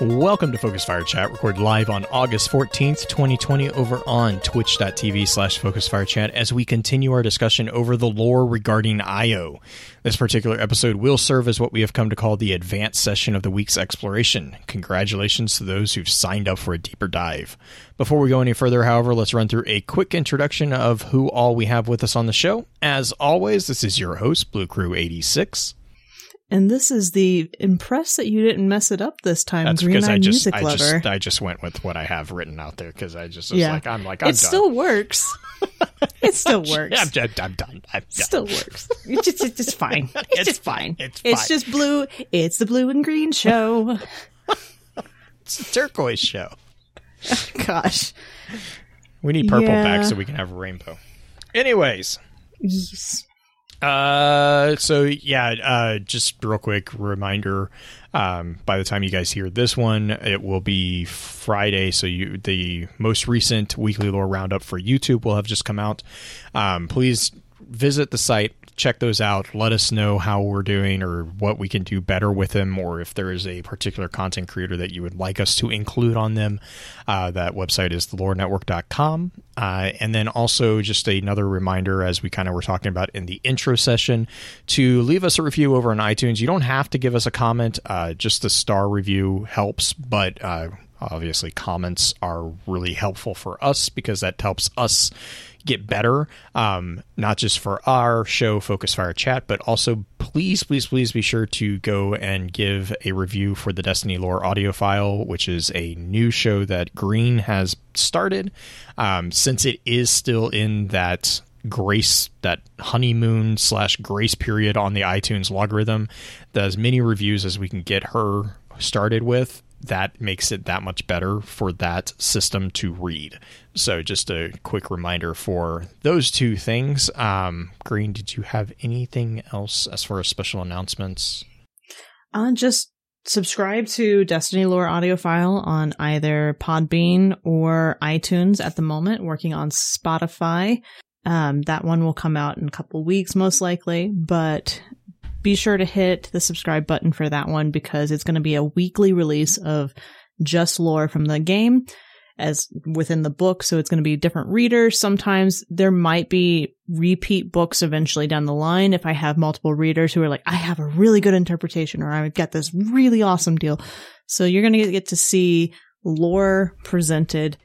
Welcome to Focus Fire Chat, recorded live on August 14th, 2020, over on twitch.tv slash Focus Fire Chat as we continue our discussion over the lore regarding IO. This particular episode will serve as what we have come to call the advanced session of the week's exploration. Congratulations to those who've signed up for a deeper dive. Before we go any further, however, let's run through a quick introduction of who all we have with us on the show. As always, this is your host, Blue Crew 86. And this is the impress that you didn't mess it up this time. That's Green because Eye I just, Music I Lover. just, I just went with what I have written out there because I just was Yeah. like, I'm like, I'm it done. still works. it still works. I'm, done. I'm done. I'm done. Still works. It's just, it's just fine. It's, It's just fine. It's It's just blue. It's the blue and green show. It's a turquoise show. Gosh. We need purple Yeah. back so we can have a rainbow. Anyways, Yes. Uh, so yeah, uh, just real quick reminder. Um, by the time you guys hear this one, it will be Friday. So you, the most recent weekly lore roundup for YouTube will have just come out. Um, please visit the site, check those out. Let us know how we're doing or what we can do better with them, or if there is a particular content creator that you would like us to include on them. Uh, that website is thelorenetwork.com. Uh, and then also just another reminder, as we kind of were talking about in the intro session, to leave us a review over on iTunes. You don't have to give us a comment; uh, just a star review helps. But uh, obviously, comments are really helpful for us because that helps us get better, um, not just for our show, Focus Fire Chat, but also please, please, please be sure to go and give a review for the Destiny Lore audio file, which is a new show that Green has started. Um, since it is still in that grace, that honeymoon slash grace period on the iTunes logarithm, as many reviews as we can get her started with that makes it that much better for that system to read. So, just a quick reminder for those two things. Um, Green, did you have anything else as far as special announcements? Uh, just subscribe to Destiny Lore audio file on either Podbean or iTunes at the moment, working on Spotify. Um, that one will come out in a couple weeks, most likely, but be sure to hit the subscribe button for that one because it's going to be a weekly release of just lore from the game as within the book. So it's going to be different readers. Sometimes there might be repeat books eventually down the line if I have multiple readers who are like, I have a really good interpretation or I would get this really awesome deal. So you're going to get to see lore presented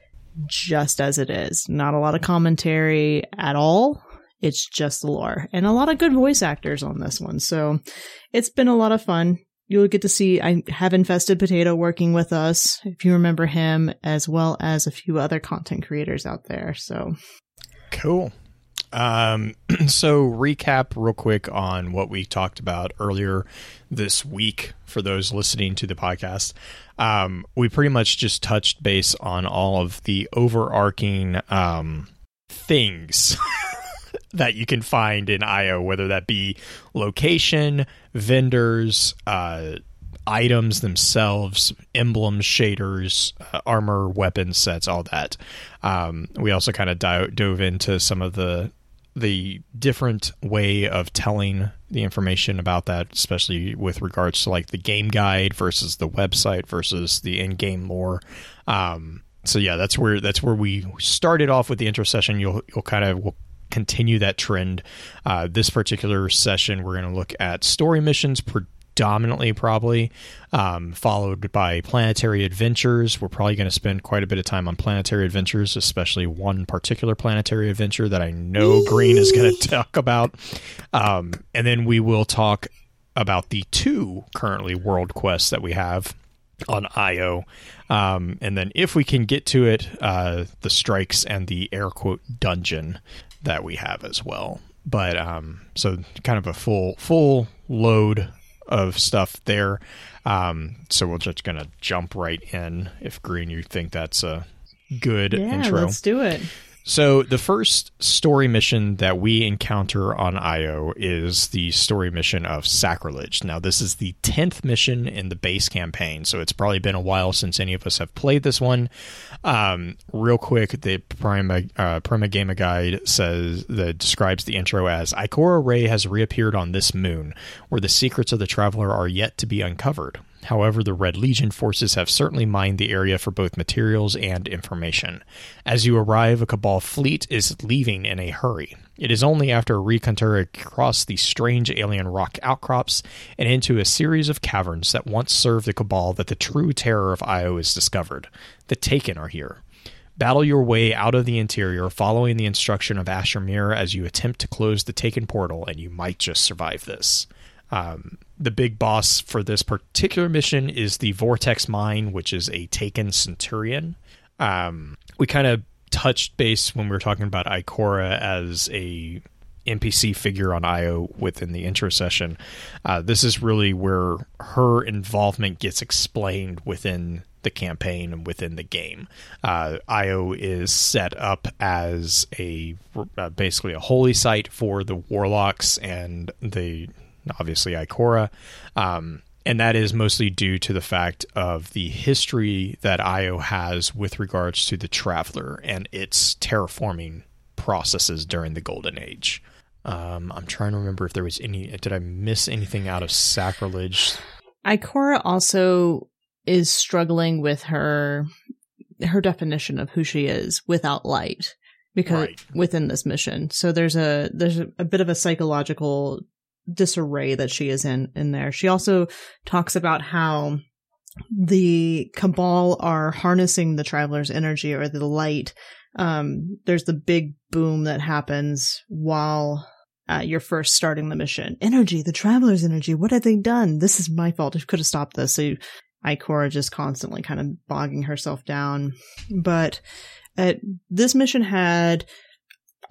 just as it is. Not a lot of commentary at all. It's just lore and a lot of good voice actors on this one. So it's been a lot of fun. You'll get to see, I have Infested Potato working with us, if you remember him, as well as a few other content creators out there. So Cool. Um, so recap real quick on what we talked about earlier this week for those listening to the podcast. Um, we pretty much just touched base on all of the overarching um, things that you can find in IO, whether that be location, vendors, uh, items themselves, emblems, shaders, uh, armor, weapon sets, all that. Um, we also kind of di- dove into some of the the different way of telling the information about that, especially with regards to like the game guide versus the website versus the in-game lore. Um, so yeah, that's where that's where we started off with the intro session. You'll you'll kind of will continue that trend. Uh, this particular session, we're going to look at story missions predominantly, probably um, followed by planetary adventures. We're probably going to spend quite a bit of time on planetary adventures, especially one particular planetary adventure that I know Green is going to talk about. Um, and then we will talk about the two currently world quests that we have on IO. Um, and then if we can get to it, uh, the strikes and the air quote dungeon that we have as well. But um, so kind of a full full load of stuff there. Um, so we're just gonna jump right in. If Green, you think that's a good Yeah, intro. let's do it. So the first story mission that we encounter on Io is the story mission of Sacrilege. Now this is the 10th mission in the base campaign, so it's probably been a while since any of us have played this one. Um, real quick, the Prima, uh, Prima Gamer Guide says that describes the intro as Ikora Rey has reappeared on this moon, where the secrets of the traveler are yet to be uncovered. However, the Red Legion forces have certainly mined the area for both materials and information. As you arrive, a Cabal fleet is leaving in a hurry. It is only after a recontour across the strange alien rock outcrops and into a series of caverns that once served the Cabal that the true terror of Io is discovered. The Taken are here. Battle your way out of the interior, following the instruction of Asher as you attempt to close the Taken portal, and you might just survive this. Um, the big boss for this particular mission is the Vortex Mind, which is a Taken Centurion. Um, we kind of touched base when we were talking about Ikora as a NPC figure on IO within the intro session. Uh, this is really where her involvement gets explained within the campaign and within the game. Uh, IO is set up as a uh, basically a holy site for the warlocks and the obviously Ikora. Um, and that is mostly due to the fact of the history that IO has with regards to the Traveler and its terraforming processes during the Golden Age. Um, I'm trying to remember if there was any. Did I miss anything out of Sacrilege? Ikora also is struggling with her her definition of who she is without light because Right. within this mission. So there's a there's a, a bit of a psychological disarray that she is in in there. She also talks about how the cabal are harnessing the traveler's energy or the light. Um, there's the big boom that happens while uh, you're first starting the mission. Energy, the traveler's energy. What have they done? This is my fault. I could have stopped this. So Ikora just constantly kind of bogging herself down. But uh, this mission had,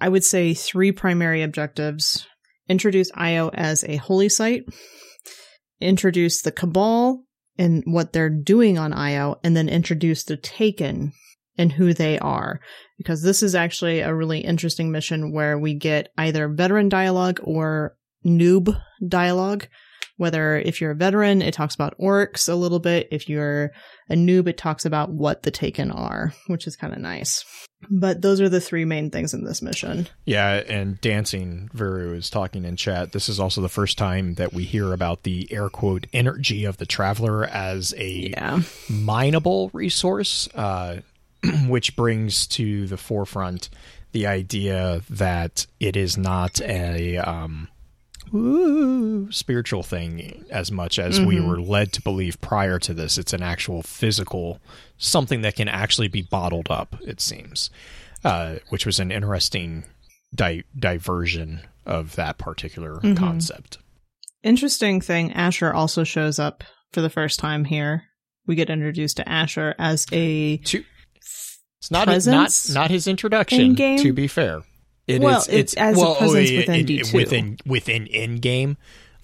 I would say, three primary objectives. Introduce Io as a holy site, introduce the Cabal and what they're doing on Io, and then introduce the Taken and who they are. Because this is actually a really interesting mission where we get either veteran dialogue or noob dialogue. Whether if you're a veteran, it talks about orcs a little bit. If you're a noob, it talks about what the Taken are, which is kind of nice. But those are the three main things in this mission. Yeah, and dancing Veru is talking in chat. This is also the first time that we hear about the air quote energy of the traveler as a Yeah. mineable resource, uh, which brings to the forefront the idea that it is not a um, woo, spiritual thing as much as we were led to believe prior to this. It's an actual physical something that can actually be bottled up. It seems, uh, which was an interesting di- diversion of that particular concept. Interesting thing, Asher also shows up for the first time here. We get introduced to Asher as a To it's not his, not not his introduction. in-game? To be fair, it Well, is- it's as a well, oh, presence it- within it- D2. within within in game.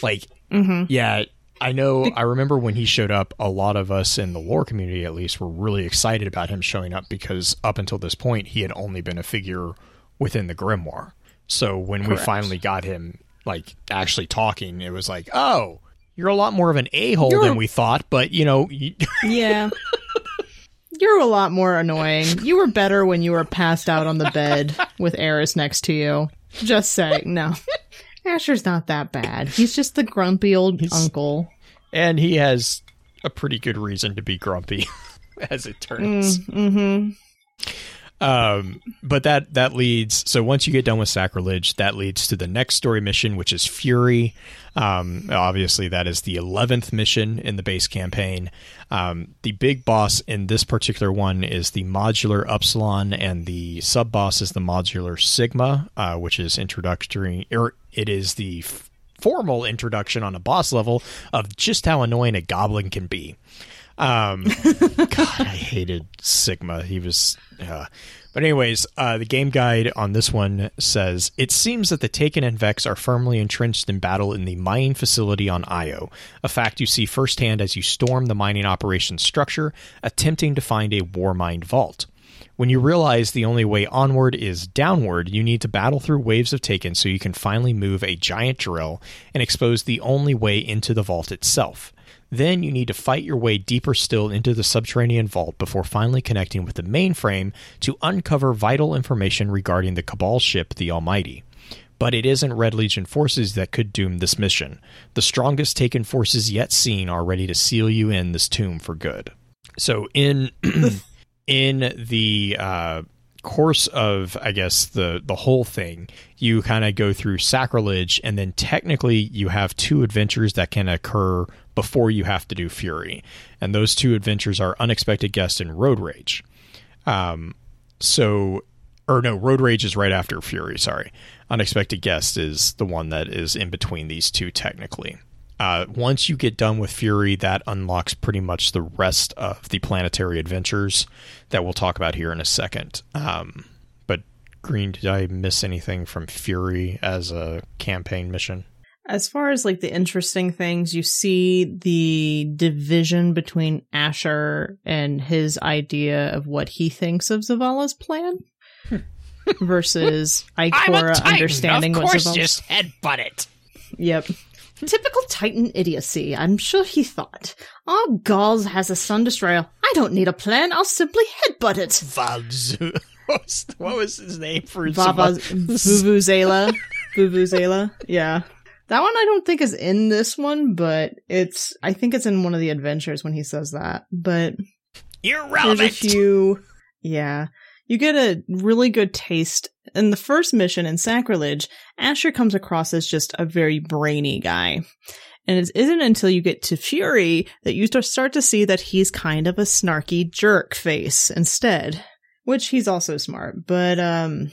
Like, Mhm. yeah, I know. I remember when he showed up. A lot of us in the lore community, at least, were really excited about him showing up because up until this point, he had only been a figure within the grimoire. So when we finally got him, like actually talking, it was like, oh. You're a lot more of an a hole You're- than we thought, but you know, you, Yeah. You're a lot more annoying. You were better when you were passed out on the bed with Eris next to you. Just saying, no. Asher's not that bad. He's just the grumpy old uncle. and he has a pretty good reason to be grumpy, as it turns. Mm-hmm. Um, but that that leads. So once you get done with sacrilege, that leads to the next story mission, which is Fury. Um, obviously, that is the eleventh mission in the base campaign. Um, the big boss in this particular one is the modular Upsilon, and the sub boss is the modular Sigma, uh, which is introductory. Or it is the f- formal introduction on a boss level of just how annoying a goblin can be. Um, God, I hated Sigma. He was. Uh, but anyways, uh, the game guide on this one says it seems that the Taken and Vex are firmly entrenched in battle in the mining facility on Io, a fact you see firsthand as you storm the mining operations structure, attempting to find a Warmind vault. When you realize the only way onward is downward, you need to battle through waves of Taken so you can finally move a giant drill and expose the only way into the vault itself. Then you need to fight your way deeper still into the subterranean vault before finally connecting with the mainframe to uncover vital information regarding the Cabal ship, the Almighty. But it isn't Red Legion forces that could doom this mission. The strongest Taken forces yet seen are ready to seal you in this tomb for good. So in in the uh, course of I guess the the whole thing, you kind of go through sacrilege, and then technically you have two adventures that can occur before you have to do Fury, and those two adventures are Unexpected Guest and Road Rage. Um, so or no, Road Rage is right after Fury. Sorry, Unexpected Guest is the one that is in between these two technically. Uh, once you get done with Fury, that unlocks pretty much the rest of the planetary adventures that we'll talk about here in a second. Um, but Green, did I miss anything from Fury as a campaign mission? As far as like the interesting things, you see the division between Asher and his idea of what he thinks of Zavala's plan versus Ikora understanding of what course, just headbutt it. Yep. Typical Titan idiocy. I'm sure he thought. Oh, Ghaul's has a sun destroyer. I don't need a plan. I'll simply headbutt it. Valzu. What was, his name for Vava? Vuvuzela. Vuvuzela. Yeah. That one I don't think is in this one, but it's I think it's in one of the adventures when he says that. But there's a Irrelevant. few yeah. You get a really good taste. In the first mission in Sacrilege, Asher comes across as just a very brainy guy. And it isn't until you get to Fury that you start to see that he's kind of a snarky jerk face instead, which he's also smart. But um,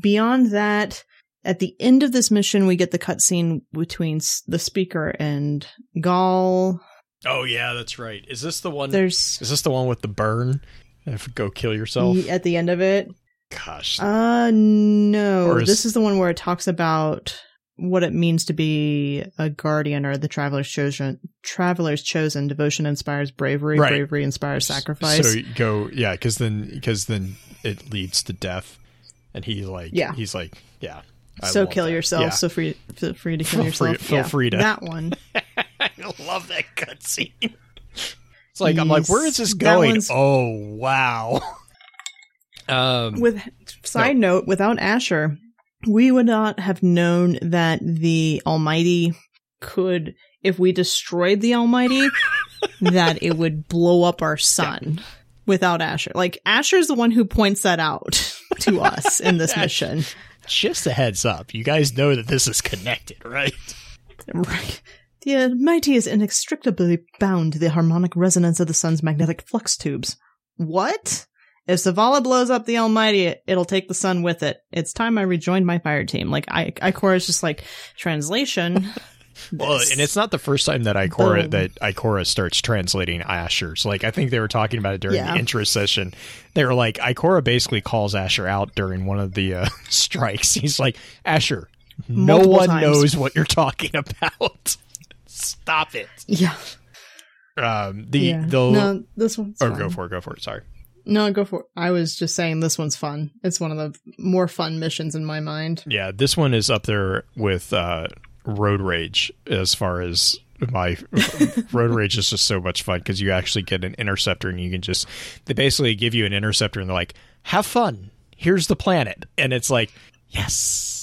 beyond that, at the end of this mission, we get the cutscene between the speaker and Ghaul. Oh yeah, that's right. Is this the one? There's Is this the one with the burn? If go kill yourself. at the end of it. Gosh. Uh, no. Is- This is the one where it talks about what it means to be a guardian or the traveler's chosen. Traveler's chosen. Devotion inspires bravery. Right. Bravery inspires sacrifice. So go, yeah, because then because then it leads to death, and he like, Yeah. he's like, yeah. I So kill that. yourself. Yeah. So free, feel free to kill Feel free- yourself. feel yeah, free to- that one. I love that cutscene. It's like I'm like, where is this going? Oh wow. um. With side note, without Asher, we would not have known that the Almighty could, if we destroyed the Almighty, that it would blow up our sun. Without Asher, like Asher's the one who points that out to us in this mission. just a heads up, you guys know that this is connected, right? Right. The Almighty is inextricably bound to the harmonic resonance of the sun's magnetic flux tubes. What? If Zavala blows up the Almighty, it'll take the sun with it. It's time I rejoined my fire team. Like, I, Ikora is just like, translation. Well, and it's not the first time that Ikora Boom. that Ikora starts translating Asher's. Like I think they were talking about it during Yeah. the intro session. They were like Ikora basically calls Asher out during one of the uh, strikes. He's like, Asher, no Multiple one times. knows what you're talking about. Stop it. Yeah. Um, the yeah. the no, this one's or fun. go for it, go for it. Sorry. No, go for it. I was just saying this one's fun. It's one of the more fun missions in my mind. Yeah, this one is up there with uh, Road Rage as far as my Road Rage is just so much fun because you actually get an interceptor and you can just they basically give you an interceptor and they're like, "Have fun. Here's the planet," and it's like, "Yes."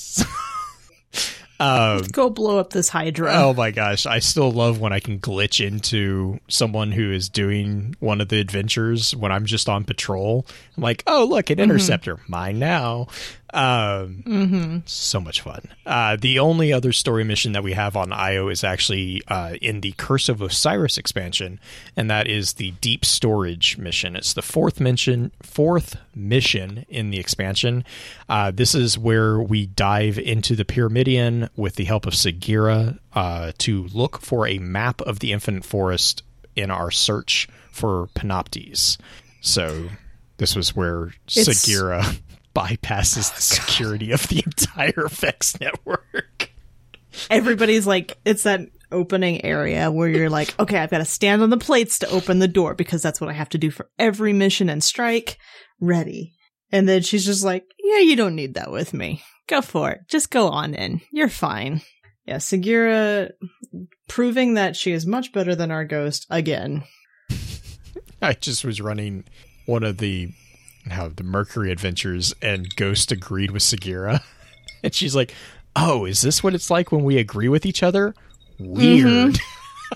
Um, Go blow up this Hydra. Oh my gosh, I still love when I can glitch into someone who is doing one of the adventures when I'm just on patrol. I'm like, oh look, an interceptor, mine now. Um, Mm-hmm. so much fun. Uh, the only other story mission that we have on IO is actually uh, in the Curse of Osiris expansion, and that is the Deep Storage mission. It's the fourth mission, fourth mission in the expansion. Uh, this is where we dive into the Pyramidion with the help of Sagira uh, to look for a map of the Infinite Forest in our search for Panoptes. So this was where It's- Sagira bypasses the oh, security of the entire Vex network. Everybody's like, it's that opening area where you're like, okay, I've got to stand on the plates to open the door because that's what I have to do for every mission and strike. Ready. And then she's just like, yeah, you don't need that with me. Go for it. Just go on in. You're fine. Yeah, Sagira proving that she is much better than our ghost again. I just was running one of the how the Mercury adventures and Ghost agreed with Sagira. And she's like, Oh, is this what it's like when we agree with each other? Weird.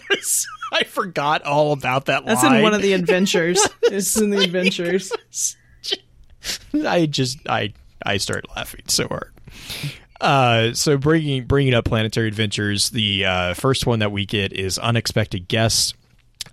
I forgot all about that Mm-hmm. That's line. in one of the adventures. it's in the adventures. I just I I started laughing so hard. Uh, so bringing bringing up planetary adventures, the uh, first one that we get is unexpected guests.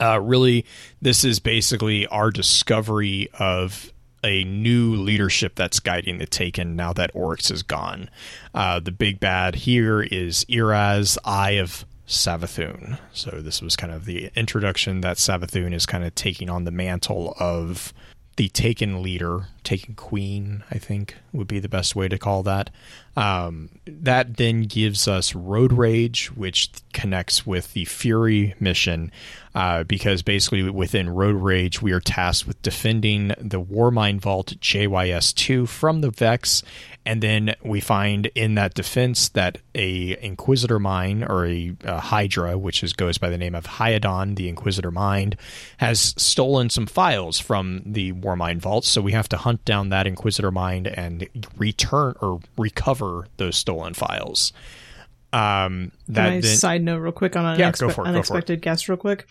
Uh, really, this is basically our discovery of a new leadership that's guiding the Taken now that Oryx is gone. Uh, the big bad here is Iraz, Eye of Savathun. So this was kind of the introduction that Savathun is kind of taking on the mantle of the Taken leader, Taken Queen, I think would be the best way to call that. Um, that then gives us Road Rage, which connects with the Fury mission, uh, because basically within Road Rage, we are tasked with defending the Warmind Vault JYS 2 from the Vex. And then we find in that defense that a Inquisitor Mind or a, a Hydra, which is goes by the name of Hyadon, the Inquisitor mind, has stolen some files from the Warmind Vault. So we have to hunt down that Inquisitor mind and return or recover those stolen files. Um, that Can I then, side note real quick on an Yeah, unexpe- go for it, go for it. unexpected guest real quick.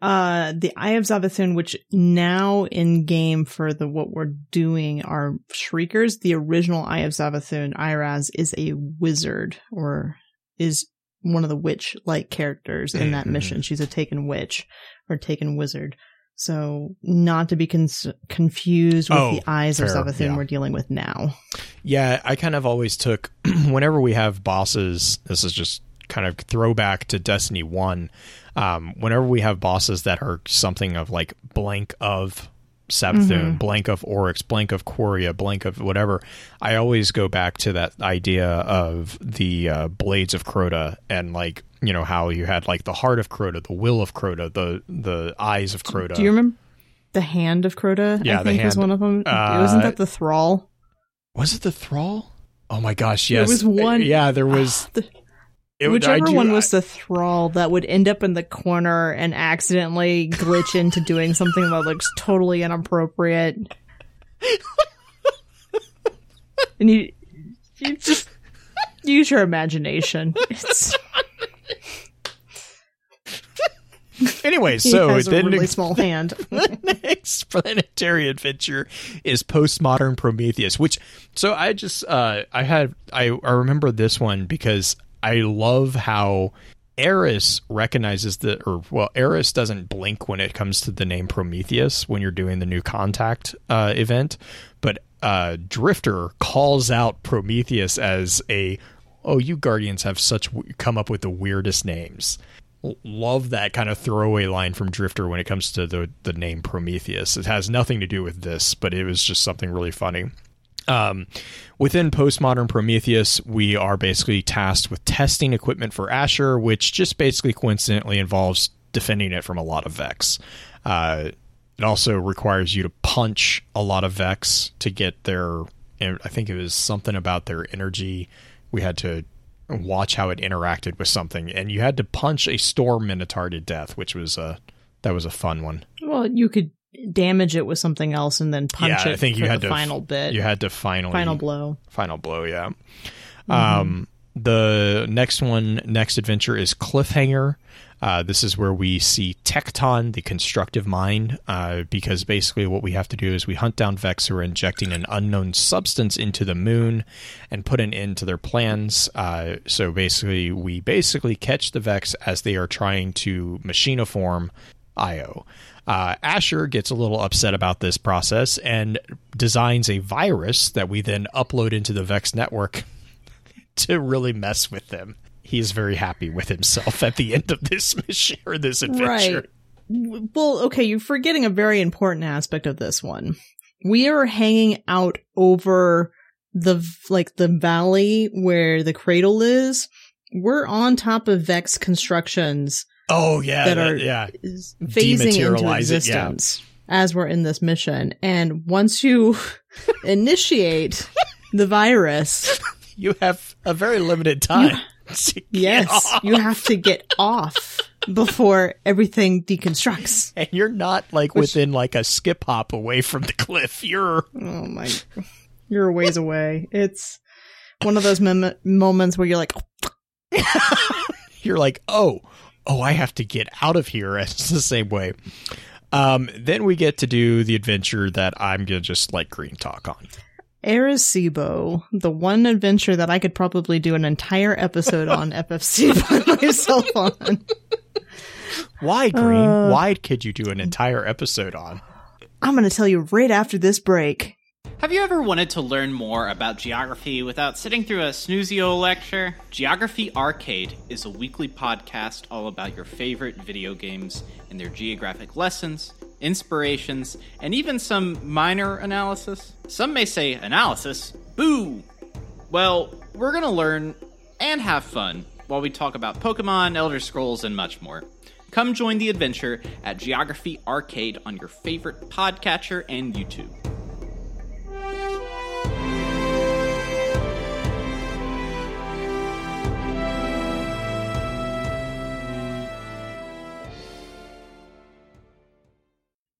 Uh, the Eye of Savathun, which now in game for the what we're doing are Shriekers. The original Eye of Savathun, Iraz, is a wizard or is one of the witch like characters in that Mhm. mission. She's a taken witch or taken wizard. So not to be confused with Oh, the Eyes of fair, Savathun yeah. we're dealing with now. Yeah, I kind of always took whenever we have bosses. This is just kind of throwback to Destiny One. Um, whenever we have bosses that are something of like blank of Savathun, Mhm. blank of Oryx, blank of Quria, blank of whatever, I always go back to that idea of the uh, blades of Crota and like you know how you had like the heart of Crota, the will of Crota, the the eyes of Crota. Do you remember the Hand of Crota? Yeah, I the think was one of them. Uh, Wasn't that the Thrall? was it the Thrall? Oh my gosh, yes. There was one- Yeah, there was. The- It, I Whichever do- one was the thrall that would end up in the corner and accidentally glitch into doing something that looks totally inappropriate. and you, you just use your imagination. It's, Anyway, so has a then really small hand. the next planetary adventure is postmodern Prometheus, which so I just uh I had I, I remember this one because I love how Eris recognizes the or well Eris doesn't blink when it comes to the name Prometheus when you're doing the new contact uh event, but uh Drifter calls out Prometheus as a oh you guardians have such come up with the weirdest names love that kind of throwaway line from Drifter when it comes to the the name Prometheus. It has nothing to do with this, but it was just something really funny. Um, within postmodern Prometheus, we are basically tasked with testing equipment for Asher, which just basically coincidentally involves defending it from a lot of Vex. Uh, it also requires you to punch a lot of Vex to get their. I think it was something about their energy. We had to watch how it interacted with something, and you had to punch a storm minotaur to death, which was a that was a fun one. well, you could damage it with something else and then punch Yeah, it I think you had the to- final bit. You had to finally final blow. final blow yeah um the next one next adventure is cliffhanger uh, this is where we see Tecton, the constructive mind, uh, because basically what we have to do is we hunt down Vex who are injecting an unknown substance into the moon and put an end to their plans. Uh, so basically, we basically catch the Vex as they are trying to machinoform Io. Uh, Asher gets a little upset about this process and designs a virus that we then upload into the Vex network to really mess with them. He is very happy with himself at the end of this mission or this adventure. Right. Well, okay, you're forgetting a very important aspect of this one. We are hanging out over the like the valley where the cradle is. We're on top of Vex constructions Oh yeah, that that- are yeah. phasing into it, yeah. as we're in this mission. And once you initiate the virus, You have a very limited time. get yes, off. you have to get off before everything deconstructs. and you're not like Which- within like a skip hop away from the cliff. You're Oh my, you're a ways away. It's one of those mem- moments where you're like, you're like, oh, oh, I have to get out of here. It's the same way. Um, then we get to do the adventure that I'm gonna just let Green talk on. Arecibo, the one adventure that I could probably do an entire episode on FFC by myself on. Why Green? Uh, Why could you do an entire episode on? I'm going to tell you right after this break. Have you ever wanted to learn more about geography without sitting through a snoozio lecture? Geography Arcade is a weekly podcast all about your favorite video games and their geographic lessons, inspirations, and even some minor analysis. Some may say analysis. Boo! Well, we're gonna learn and have fun while we talk about Pokemon, Elder Scrolls, and much more. Come join the adventure at Geography Arcade on your favorite podcatcher and YouTube.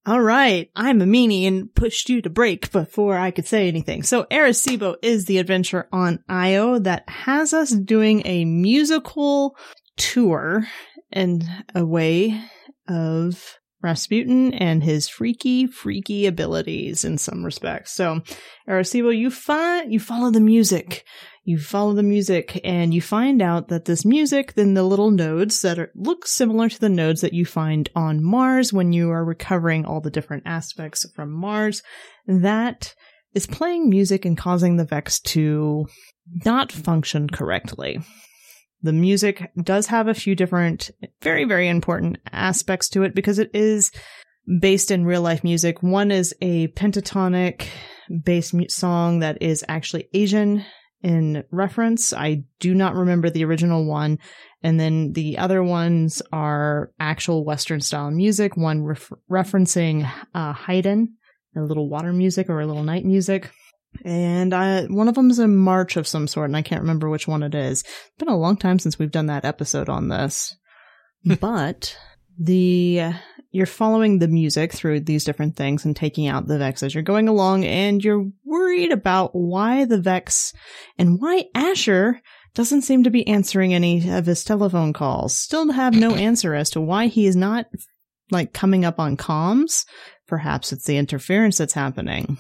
All right, I'm a meanie and pushed you to break before I could say anything. So Arecibo is the adventure on IO that has us doing a musical tour in a way of Rasputin and his freaky, freaky abilities in some respects. So Arecibo, you find you follow the music. You follow the music and you find out that this music, then the little nodes that are, look similar to the nodes that you find on Mars when you are recovering all the different aspects from Mars, that is playing music and causing the Vex to not function correctly. The music does have a few different, very, very important aspects to it because it is based in real life music. One is a pentatonic based song that is actually Asian in reference. I do not remember the original one. And then the other ones are actual Western style music, one ref- referencing uh, Haydn, a little water music or a little night music. And uh, one of them is a march of some sort, and I can't remember which one it is. It's been a long time since we've done that episode on this. but the you're following the music through these different things and taking out the Vex as you're going along, and you're worried about why the Vex and why Asher doesn't seem to be answering any of his telephone calls. Still have no answer as to why he is not like coming up on comms. Perhaps it's the interference that's happening.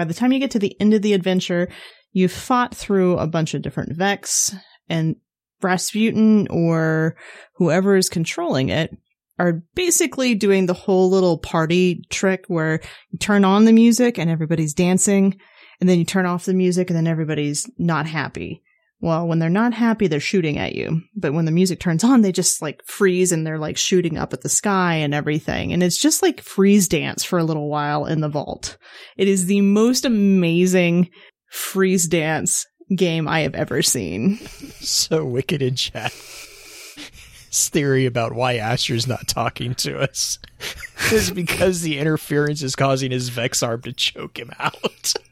By the time you get to the end of the adventure, you've fought through a bunch of different Vex, and Rasputin or whoever is controlling it are basically doing the whole little party trick where you turn on the music and everybody's dancing, and then you turn off the music and then everybody's not happy. Well, when they're not happy, they're shooting at you. But when the music turns on, they just like freeze and they're like shooting up at the sky and everything. And it's just like freeze dance for a little while in the vault. It is the most amazing freeze dance game I have ever seen. So wicked in chat. His theory about why Asher's not talking to us is because the interference is causing his Vex arm to choke him out.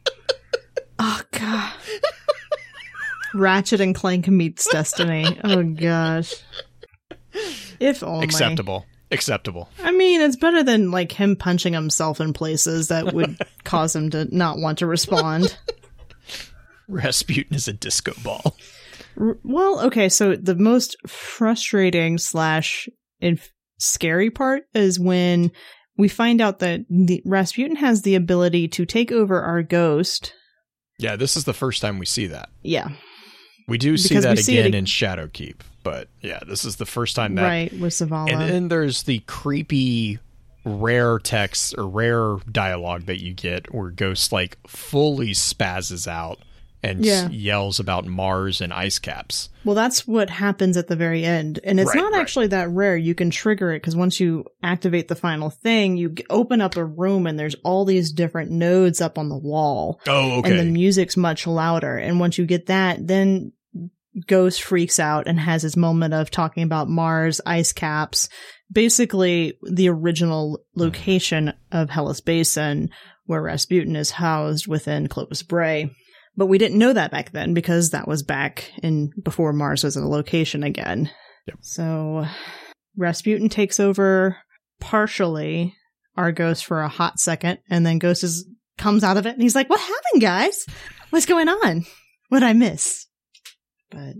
Oh god. Ratchet and Clank meets Destiny. Oh gosh. If only. Acceptable. Acceptable. I mean, it's better than like him punching himself in places that would cause him to not want to respond. Rasputin is a disco ball. Well, okay, so the most frustrating slash inf- scary part is when we find out that the Rasputin has the ability to take over our ghost. Yeah, this is the first time we see that. Yeah, We do see that we see it again in Shadowkeep, but yeah, this is the first time that. right with Zavala. And then there's the creepy rare text or rare dialogue that you get where Ghost like fully spazzes out and Yeah. yells about Mars and ice caps. Well, that's what happens at the very end. And it's Right, not right. actually that rare. You can trigger it because once you activate the final thing, you open up a room and there's all these different nodes up on the wall. Oh, okay. And the music's much louder. And once you get that, then Ghost freaks out and has his moment of talking about Mars, ice caps, basically the original location of Hellas Basin where Rasputin is housed within Clovis Bray. But we didn't know that back then because that was back in before Mars was a location again. Yep. So Rasputin takes over partially our Ghost for a hot second, and then Ghost is comes out of it and he's like, What happened, guys? What's going on? What'd I miss? But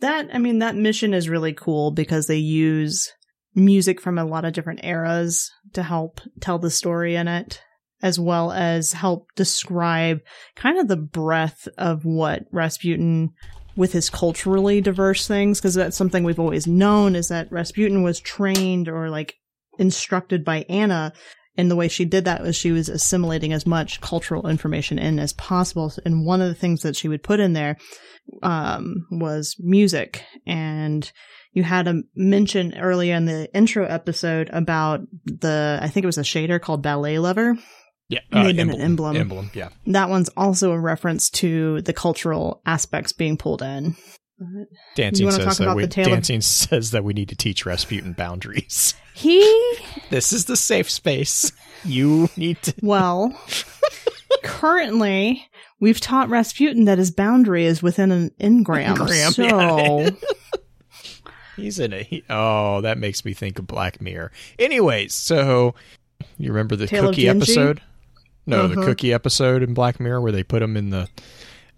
that I mean, that mission is really cool because they use music from a lot of different eras to help tell the story in it, as well as help describe kind of the breadth of what Rasputin with his culturally diverse things, because that's something we've always known is that Rasputin was trained or like instructed by Ana. And the way she did that was she was assimilating as much cultural information in as possible. And one of the things that she would put in there um, was music. And you had a mention earlier in the intro episode about the, I think it was a shader called Ballet Lover. Yeah, Made in an emblem. Emblem, yeah. That one's also a reference to the cultural aspects being pulled in. But Dancing says that we, the tale of- says that we need to teach Rasputin boundaries. He, this is the safe space. You need to. well, currently, we've taught Rasputin that his boundary is within an engram. Engram, so, He's in a. He, oh, that makes me think of Black Mirror. Anyways, so you remember the Tale cookie episode? No, the Uh-huh. cookie episode in Black Mirror where they put him in the.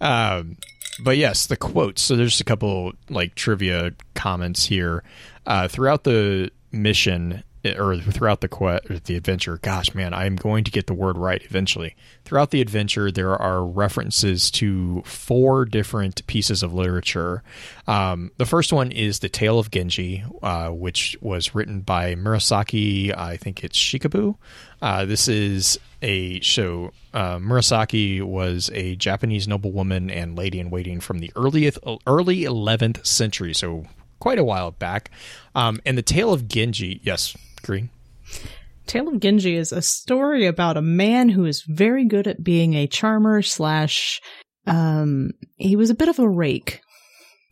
Um, but yes, the quotes. So there's a couple like trivia comments here. Uh, throughout the mission or throughout the que- or the adventure, gosh, man, I'm going to get the word right eventually. Throughout the adventure, there are references to four different pieces of literature. Um, the first one is the Tale of Genji, uh, which was written by Murasaki. I think it's Shikabu. Uh, this is a show. Uh, Murasaki was a Japanese noblewoman and lady in waiting from the earliest early 11th century, so quite a while back. Um, and the Tale of Genji, yes, Green. Tale of Genji is a story about a man who is very good at being a charmer slash, um, he was a bit of a rake.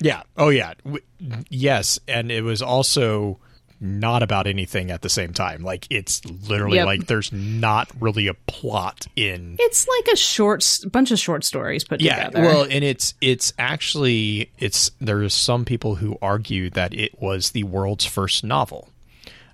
Yeah. Oh, yeah. W- yes, and it was also not about anything at the same time. Like it's literally Yep. like there's not really a plot in It's like a short, bunch of short stories put yeah together. well and it's it's actually it's there's some people who argue that it was the world's first novel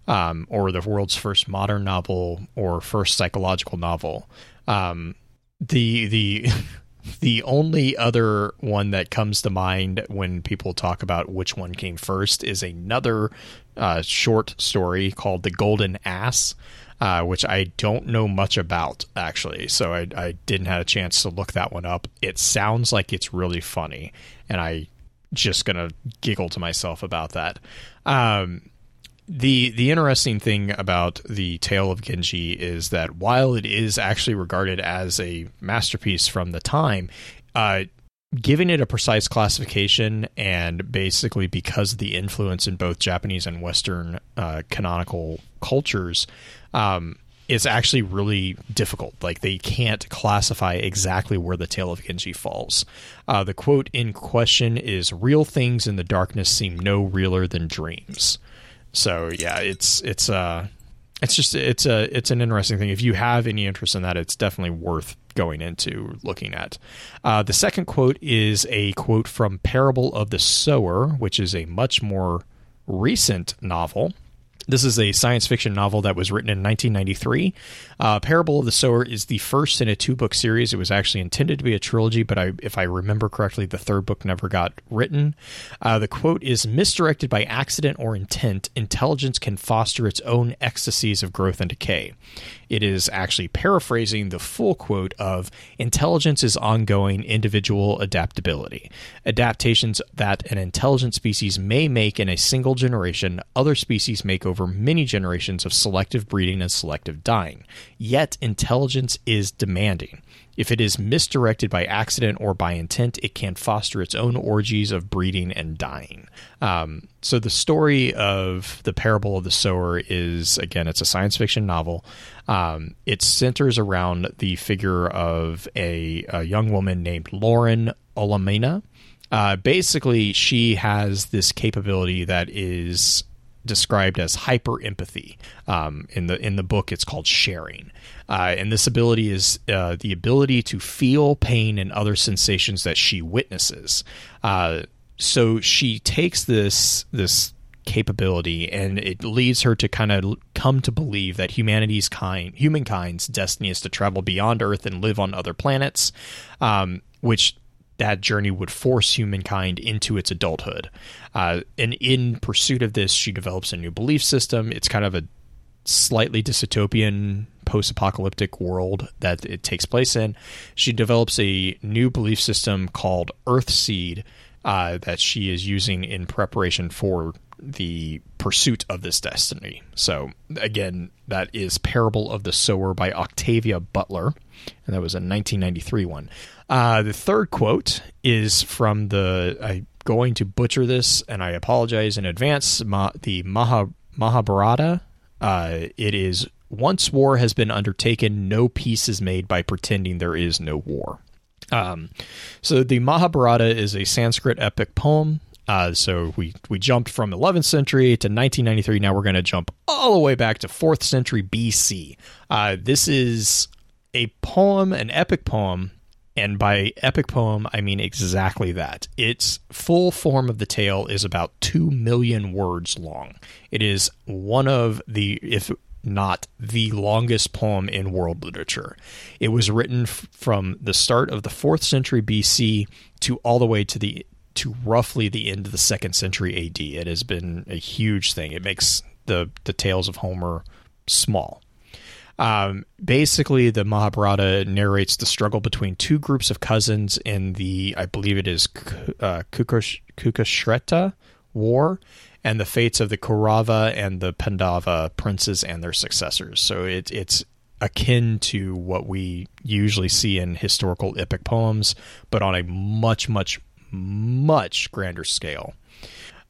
um, or the world's first modern novel or first psychological novel um, the the the only other one that comes to mind when people talk about which one came first is another uh, short story called the golden ass uh, which I don't know much about actually. So I, I didn't have a chance to look that one up. It sounds like it's really funny, and I just gonna giggle to myself about that. Um, the the interesting thing about the Tale of Genji is that while it is actually regarded as a masterpiece from the time, uh, giving it a precise classification and basically because of the influence in both Japanese and Western uh, canonical cultures, um, it's actually really difficult. Like they can't classify exactly where the Tale of Genji falls. Uh, the quote in question is "Real things in the darkness seem no realer than dreams." So yeah, it's it's uh it's just it's a it's an interesting thing. If you have any interest in that, it's definitely worth going into looking at. Uh, the second quote is a quote from Parable of the Sower, which is a much more recent novel. This is a science fiction novel that was written in 1993. Uh, Parable of the Sower is the first in a two book series. It was actually intended to be a trilogy, but I, if I remember correctly, the third book never got written. Uh, the quote is Misdirected by accident or intent, intelligence can foster its own ecstasies of growth and decay. It is actually paraphrasing the full quote of Intelligence is ongoing individual adaptability. Adaptations that an intelligent species may make in a single generation, other species make over many generations of selective breeding and selective dying. Yet, intelligence is demanding. If it is misdirected by accident or by intent, it can foster its own orgies of breeding and dying. Um, so the story of the parable of the sower is again, it's a science fiction novel. Um, it centers around the figure of a, a young woman named Lauren Olamina. Uh, basically, she has this capability that is described as hyper empathy. Um, in the in the book, it's called sharing, uh, and this ability is uh, the ability to feel pain and other sensations that she witnesses. Uh, so she takes this this capability and it leads her to kind of come to believe that humanity's kind humankind's destiny is to travel beyond earth and live on other planets um, which that journey would force humankind into its adulthood. Uh, and in pursuit of this, she develops a new belief system. It's kind of a slightly dystopian post-apocalyptic world that it takes place in. She develops a new belief system called Earthseed uh, that she is using in preparation for the pursuit of this destiny. So again, that is Parable of the Sower by Octavia Butler, and that was a 1993 one. Uh, the third quote is from the. I'm going to butcher this, and I apologize in advance. Ma, the Maha, Mahabharata. Uh, it is once war has been undertaken, no peace is made by pretending there is no war. Um, so the Mahabharata is a Sanskrit epic poem. Uh, so we we jumped from 11th century to 1993. Now we're going to jump all the way back to 4th century BC. Uh, this is a poem, an epic poem and by epic poem, I mean exactly that. Its full form of the tale is about 2 million words long. It is one of the, if not the longest poem in world literature. It was written f- from the start of the 4th century BC to all the way to the to roughly the end of the 2nd century AD. It has been a huge thing. It makes the the tales of Homer small. Um, basically, the Mahabharata narrates the struggle between two groups of cousins in the, I believe it is uh, War, and the fates of the Kaurava and the Pandava princes and their successors. So it, it's akin to what we usually see in historical epic poems, but on a much, much, much grander scale.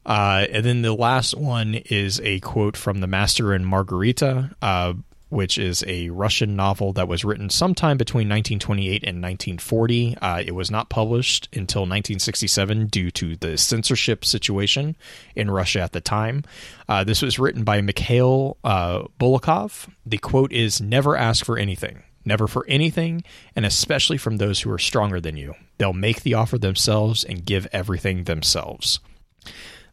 Uh, and then the last one is a quote from The Master and Margarita, uh, which is a Russian novel that was written sometime between 1928 and 1940. Uh, it was not published until 1967 due to the censorship situation in Russia at the time. Uh, this was written by Mikhail uh, Bulgakov. The quote is Never ask for anything. Never for anything, and especially from those who are stronger than you. They'll make the offer themselves and give everything themselves.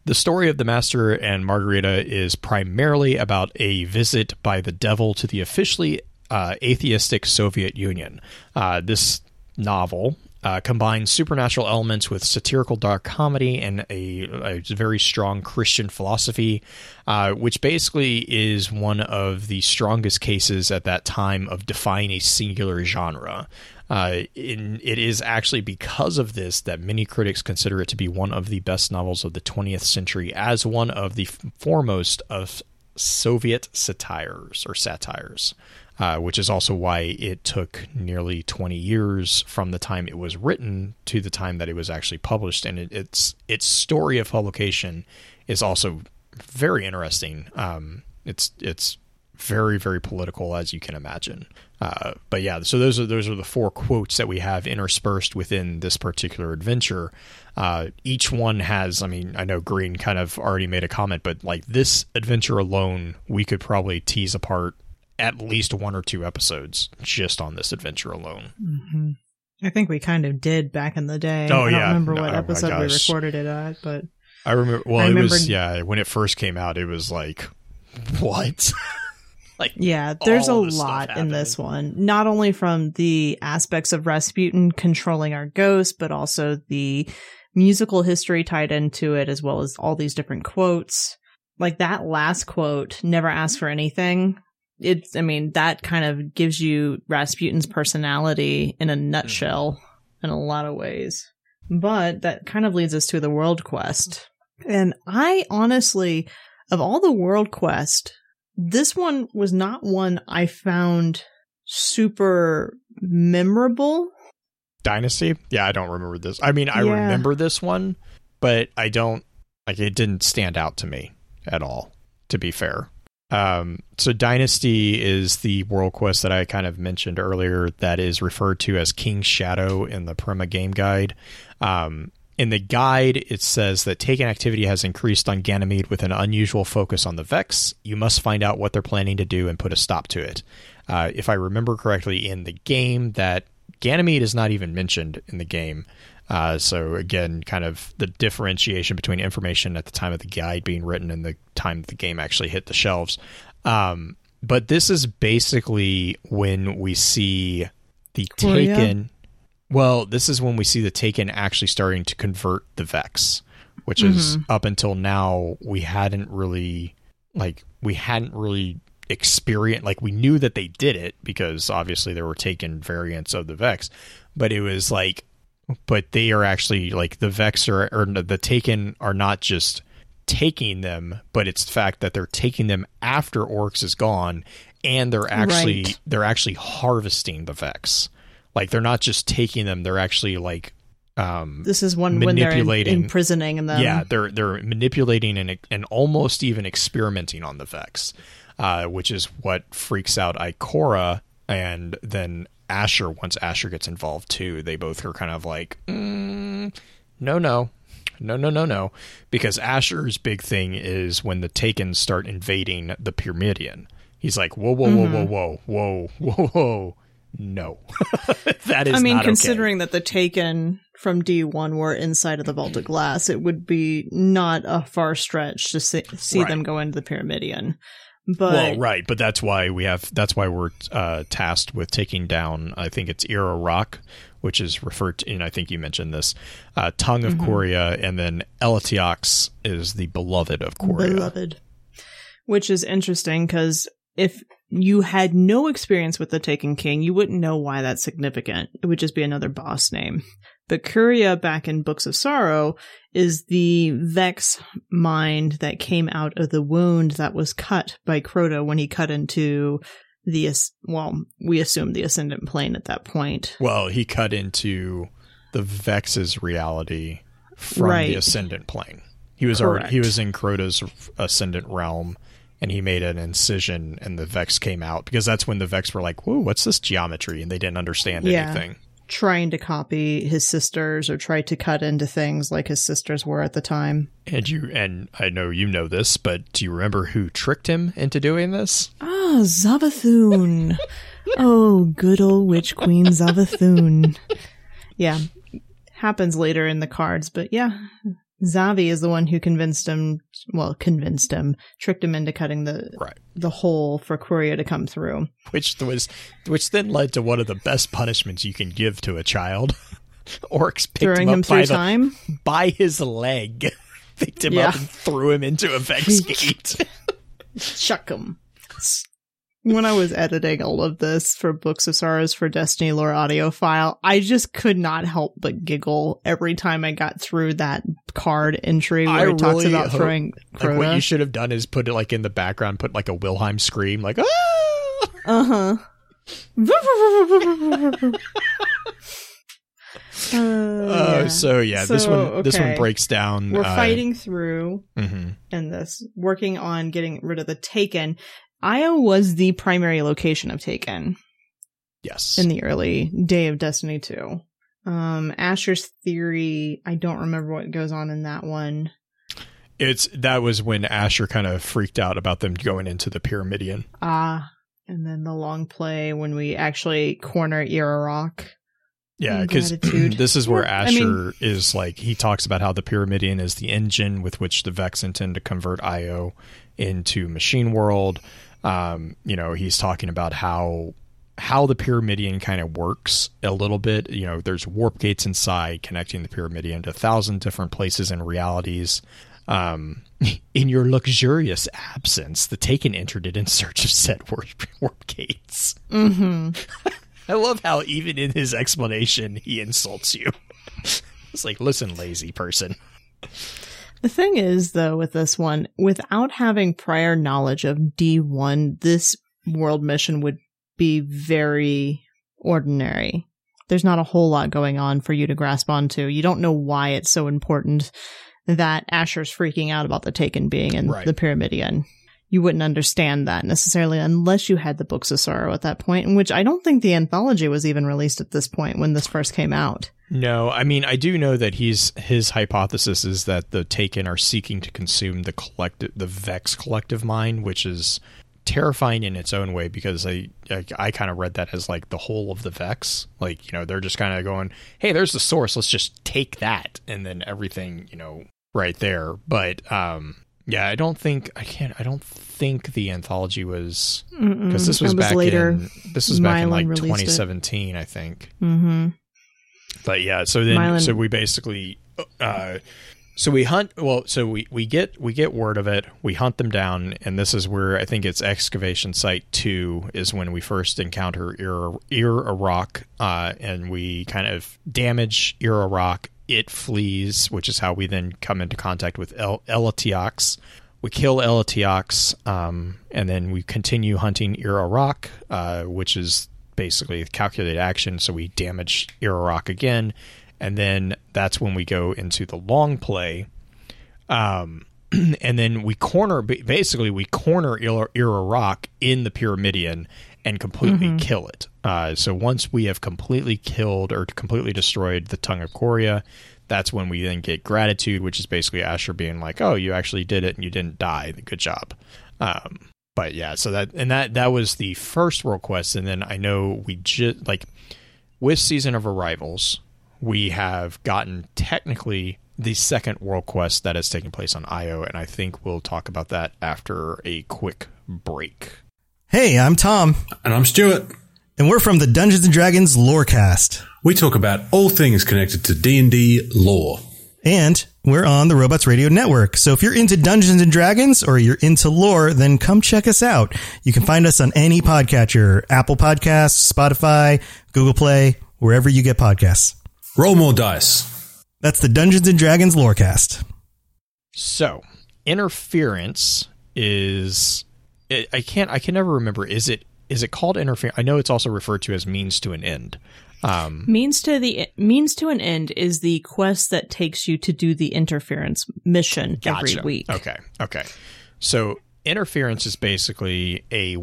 The story of the Master and Margarita is primarily about a visit by the devil to the officially uh, atheistic Soviet Union. Uh, this novel uh, combines supernatural elements with satirical dark comedy and a, a very strong Christian philosophy, uh, which basically is one of the strongest cases at that time of defying a singular genre. Uh, in, it is actually because of this that many critics consider it to be one of the best novels of the 20th century, as one of the foremost of Soviet satires or satires, uh, which is also why it took nearly 20 years from the time it was written to the time that it was actually published. And it, its its story of publication is also very interesting. Um, it's it's very very political as you can imagine. Uh, but yeah, so those are those are the four quotes that we have interspersed within this particular adventure. Uh, each one has, I mean, I know Green kind of already made a comment, but like this adventure alone, we could probably tease apart at least one or two episodes just on this adventure alone. Mm-hmm. I think we kind of did back in the day. Oh I yeah, don't remember no, what oh, episode we recorded it at, but I remember. Well, I it remember- was yeah when it first came out. It was like what. like Yeah, there's a all this stuff lot in this one. Not only from the aspects of Rasputin controlling our ghost, but also the musical history tied into it, as well as all these different quotes. Like that last quote, never ask for anything. It's, I mean, that kind of gives you Rasputin's personality in a nutshell in a lot of ways. But that kind of leads us to the world quest. And I honestly, of all the world quest, this one was not one I found super memorable. Dynasty? Yeah, I don't remember this. I mean, I Yeah. remember this one, but I don't like it didn't stand out to me at all, to be fair. Um, so Dynasty is the world quest that I kind of mentioned earlier that is referred to as King's Shadow in the Prima game guide. Um, in the guide, it says that Taken activity has increased on Ganymede with an unusual focus on the Vex. You must find out what they're planning to do and put a stop to it. Uh, if I remember correctly, in the game, that Ganymede is not even mentioned in the game. Uh, so again, kind of the differentiation between information at the time of the guide being written and the time the game actually hit the shelves. Um, but this is basically when we see the? Taken. Well, this is when we see the Taken actually starting to convert the Vex, which is mm-hmm. up until now we hadn't really like we hadn't really experienced like we knew that they did it because obviously there were Taken variants of the Vex, but it was like but they are actually like the Vex are or the Taken are not just taking them, but it's the fact that they're taking them after Oryx is gone, and they're actually Right. they're actually harvesting the Vex. Like they're not just taking them; they're actually like um, this is one manipulating. when they're in, imprisoning them. Yeah, they're they're manipulating and and almost even experimenting on the Vex, uh, which is what freaks out Ikora and then Asher. Once Asher gets involved too, they both are kind of like, mm, no, no, no, no, no, no, because Asher's big thing is when the Taken start invading the Pyramidion. He's like, whoa, whoa, mm-hmm. whoa, whoa, whoa, whoa, whoa no, that is. I mean, not okay. considering that the Taken from D1 were inside of the Vault of Glass, it would be not a far stretch to see, see Right. them go into the Pyramidion. But well, right, but that's why we have. That's why we're uh, tasked with taking down. I think it's Era Rock, which is referred to, and I think you mentioned this, uh, Tongue Mm-hmm. of Quria, and then Elitiox is the beloved of Quria. beloved. Which is interesting because if you had no experience with the Taken King, you wouldn't know why that's significant. It would just be another boss name. But Quria back in Books of Sorrow is the Vex mind that came out of the wound that was cut by Crota when he cut into the, well, we assume the Ascendant Plane at that point. Well, he cut into the Vex's reality from the Ascendant plane. He was already he was in Crota's Ascendant realm, and he made an incision, and the Vex came out because that's when the Vex were like, "Whoa, what's this geometry?" and they didn't understand Yeah. anything. Trying to copy his sisters or try to cut into things like his sisters were at the time. And you and I know you know this, but do you remember who tricked him into doing this? Ah, Savathun. oh, good old witch queen Savathun. Yeah, happens later in the cards, but yeah, Zavi is the one who convinced him. Well, convinced him, tricked him into cutting the Right. the hole for Quria to come through. Which was which then led to one of the best punishments you can give to a child. Oryx picked Throwing him him up by, through the, by his leg, picked him up and threw him into a Vex gate. Chuck him. When I was editing all of this for Books of Sorrows for Destiny Lore audio file, I just could not help but giggle every time I got through that card entry where I it talks really about hope- throwing like what you should have done is put it like in the background, put like a Wilhelm scream, like ah. Uh huh. Oh, so yeah, this So, one this one breaks down. We're uh, fighting through mhm. in this, working on getting rid of the Taken. Io was the primary location of Taken Yes, in the early day of Destiny 2. Um, Asher's theory, I don't remember what goes on in that one. it's that was when Asher kind of freaked out about them going into the Pyramidion. Ah, and then the long play when we actually corner Era Rock. Yeah, because this is where Yeah, I Asher mean- is like he talks about how the Pyramidion is the engine with which the Vex intend to convert Io into machine world. Um, you know, he's talking about how how the pyramidion kind of works a little bit. You know, there's warp gates inside connecting the Pyramidion to a thousand different places and realities. Um, in your luxurious absence, the Taken entered it in search of said warp, warp gates. Mm-hmm. I love how even in his explanation he insults you. it's like, listen, lazy person. The thing is, though, with this one, without having prior knowledge of D1, this world mission would be very ordinary. There's not a whole lot going on for you to grasp onto. You don't know why it's so important that Asher's freaking out about the Taken being in Right. the Pyramidion. You wouldn't understand that necessarily unless you had the Books of Sorrow at that point, in which I don't think the anthology was even released at this point when this first came out. No, I mean I do know that he's his hypothesis is that the Taken are seeking to consume the collective, the Vex collective mind, which is terrifying in its own way because I I, I kind of read that as like the whole of the Vex, like you know they're just kind of going, hey, there's the source, let's just take that, and then everything you know right there. But um, yeah, I don't think I can't. I don't think the anthology was because this was, was back later. in this was back in like released it. 2017, I think. Mm-hmm. But yeah, so then Mylan- so we basically uh so we hunt well so we we get we get word of it, we hunt them down and this is where I think it's excavation site 2 is when we first encounter Ir Ir Rock uh and we kind of damage Ir Rock, it flees, which is how we then come into contact with El-. We kill Elitiox, um, and then we continue hunting Ira Rock, uh, which is basically calculated action. So we damage Ira Rock again, and then that's when we go into the long play. Um, and then we corner, basically, we corner Ira, Ira Rock in the Pyramidion and completely kill it. Uh, so once we have completely killed or completely destroyed the Tongue of Quria, that's when we then get gratitude, which is basically Asher being like, "Oh, you actually did it and you didn't die. Good job." Um, but yeah, so that and that that was the first world quest, and then I know we just like with Season of Arrivals, we have gotten technically the second world quest that is taking place on Io, and I think we'll talk about that after a quick break. Hey, I'm Tom, And I'm Stuart. and we're from the Dungeons and Dragons Lorecast. We talk about all things connected to D&D lore. And we're on the Robots Radio Network. So if you're into Dungeons and Dragons or you're into lore, then come check us out. You can find us on any podcatcher, Apple Podcasts, Spotify, Google Play, wherever you get podcasts. Roll more dice. That's the Dungeons and Dragons Lorecast. So, interference is it, I can't I can never remember is it is it called interference? I know it's also referred to as means to an end. Um, Means to the means to an end is the quest that takes you to do the interference mission every week. Okay. Okay. So interference is basically a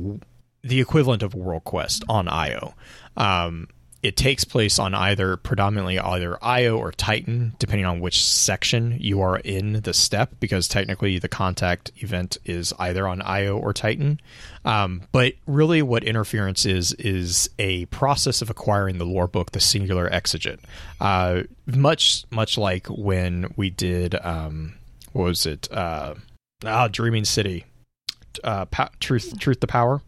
the equivalent of a World Quest on IO. Um, it takes place on either predominantly either IO or Titan, depending on which section you are in the step, because technically the contact event is either on IO or Titan. Um, but really, what interference is is a process of acquiring the lore book, the Singular Exeget. Uh, much much like when we did um, what was it? Uh, ah, Dreaming City. Uh, pa- truth, truth, the power.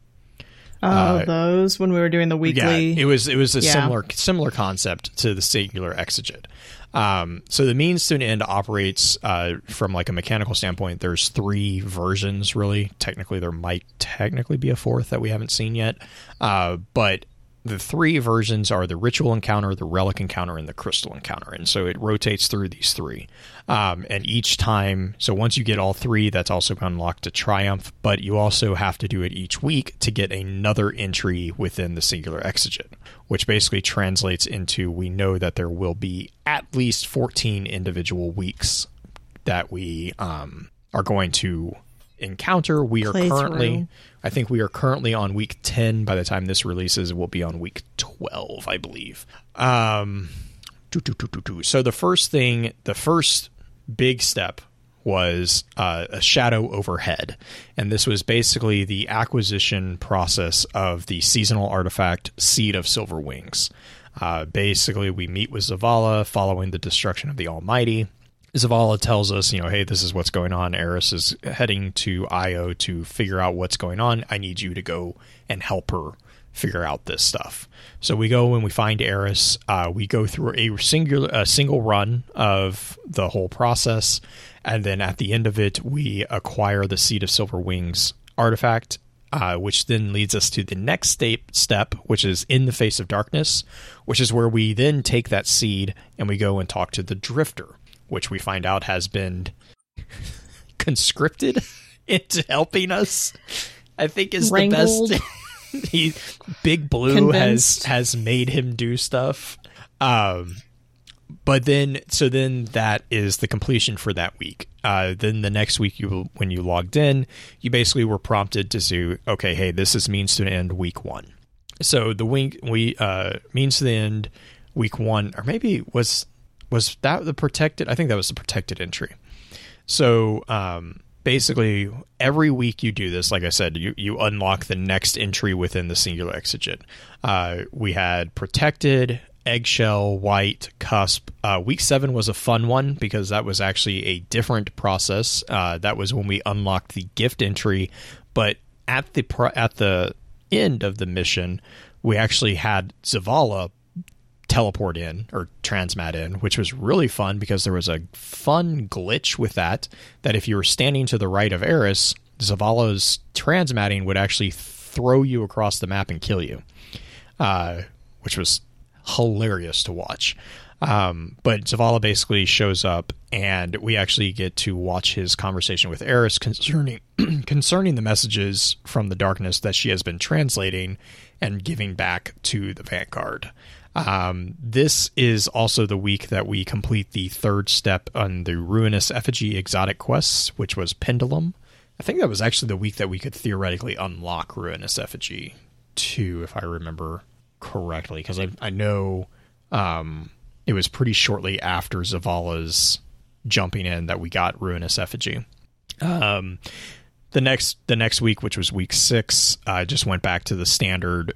Oh, Uh, those when we were doing the weekly. Yeah, it was it was a Yeah. similar similar concept to the singular exeget. Um, so the means to an end operates uh, from like a mechanical standpoint. There's three versions really. Technically, there might technically be a fourth that we haven't seen yet, uh, but the three versions are the ritual encounter, the relic encounter, and the crystal encounter. And so it rotates through these three. Um, and each time, so once you get all three, that's also unlocked to triumph. But you also have to do it each week to get another entry within the singular exeget, which basically translates into we know that there will be at least 14 individual weeks that we um, are going to encounter. We are currently. through. I think we are currently on week 10. By the time this releases, we'll be on week 12, I believe. Um, so the first thing, the first big step was uh, a shadow overhead. And this was basically the acquisition process of the seasonal artifact Seed of Silver Wings. Uh, basically, we meet with Zavala following the destruction of the Almighty. Zavala tells us, you know, hey, this is what's going on. Eris is heading to Io to figure out what's going on. I need you to go and help her figure out this stuff. So we go and we find Eris. Uh, we go through a singular, a single run of the whole process, and then at the end of it, we acquire the Seed of Silver Wings artifact, uh, which then leads us to the next step, step, which is in the face of darkness, which is where we then take that seed and we go and talk to the Drifter, which we find out has been conscripted into helping us. I think is Wrangled. the best. he Big Blue Convinced. has has made him do stuff. Um, but then so then that is the completion for that week. Uh, then the next week you when you logged in, you basically were prompted to do okay. Hey, this is means to end week one. So the week we uh, means to the end week one, or maybe was was that the protected? I think that was the protected entry. So um, basically, every week you do this. Like I said, you you unlock the next entry within the singular exigent. Uh, we had protected, eggshell, white, cusp. Uh, week seven was a fun one because that was actually a different process. Uh, that was when we unlocked the gift entry, but at the pro- at the end of the mission, we actually had Zavala teleport in or transmat in, which was really fun because there was a fun glitch with that. That if you were standing to the right of Eris, Zavala's transmatting would actually throw you across the map and kill you, uh, which was hilarious to watch. Um, but Zavala basically shows up, and we actually get to watch his conversation with Eris concerning concerning the messages from the darkness that she has been translating and giving back to the Vanguard. Um, this is also the week that we complete the third step on the Ruinous Effigy exotic quests, which was Pendulum. I think that was actually the week that we could theoretically unlock Ruinous Effigy too, if I remember correctly, because I, I know um, it was pretty shortly after Zavala's jumping in that we got Ruinous Effigy. Um, the next the next week, which was week six, I just went back to the standard,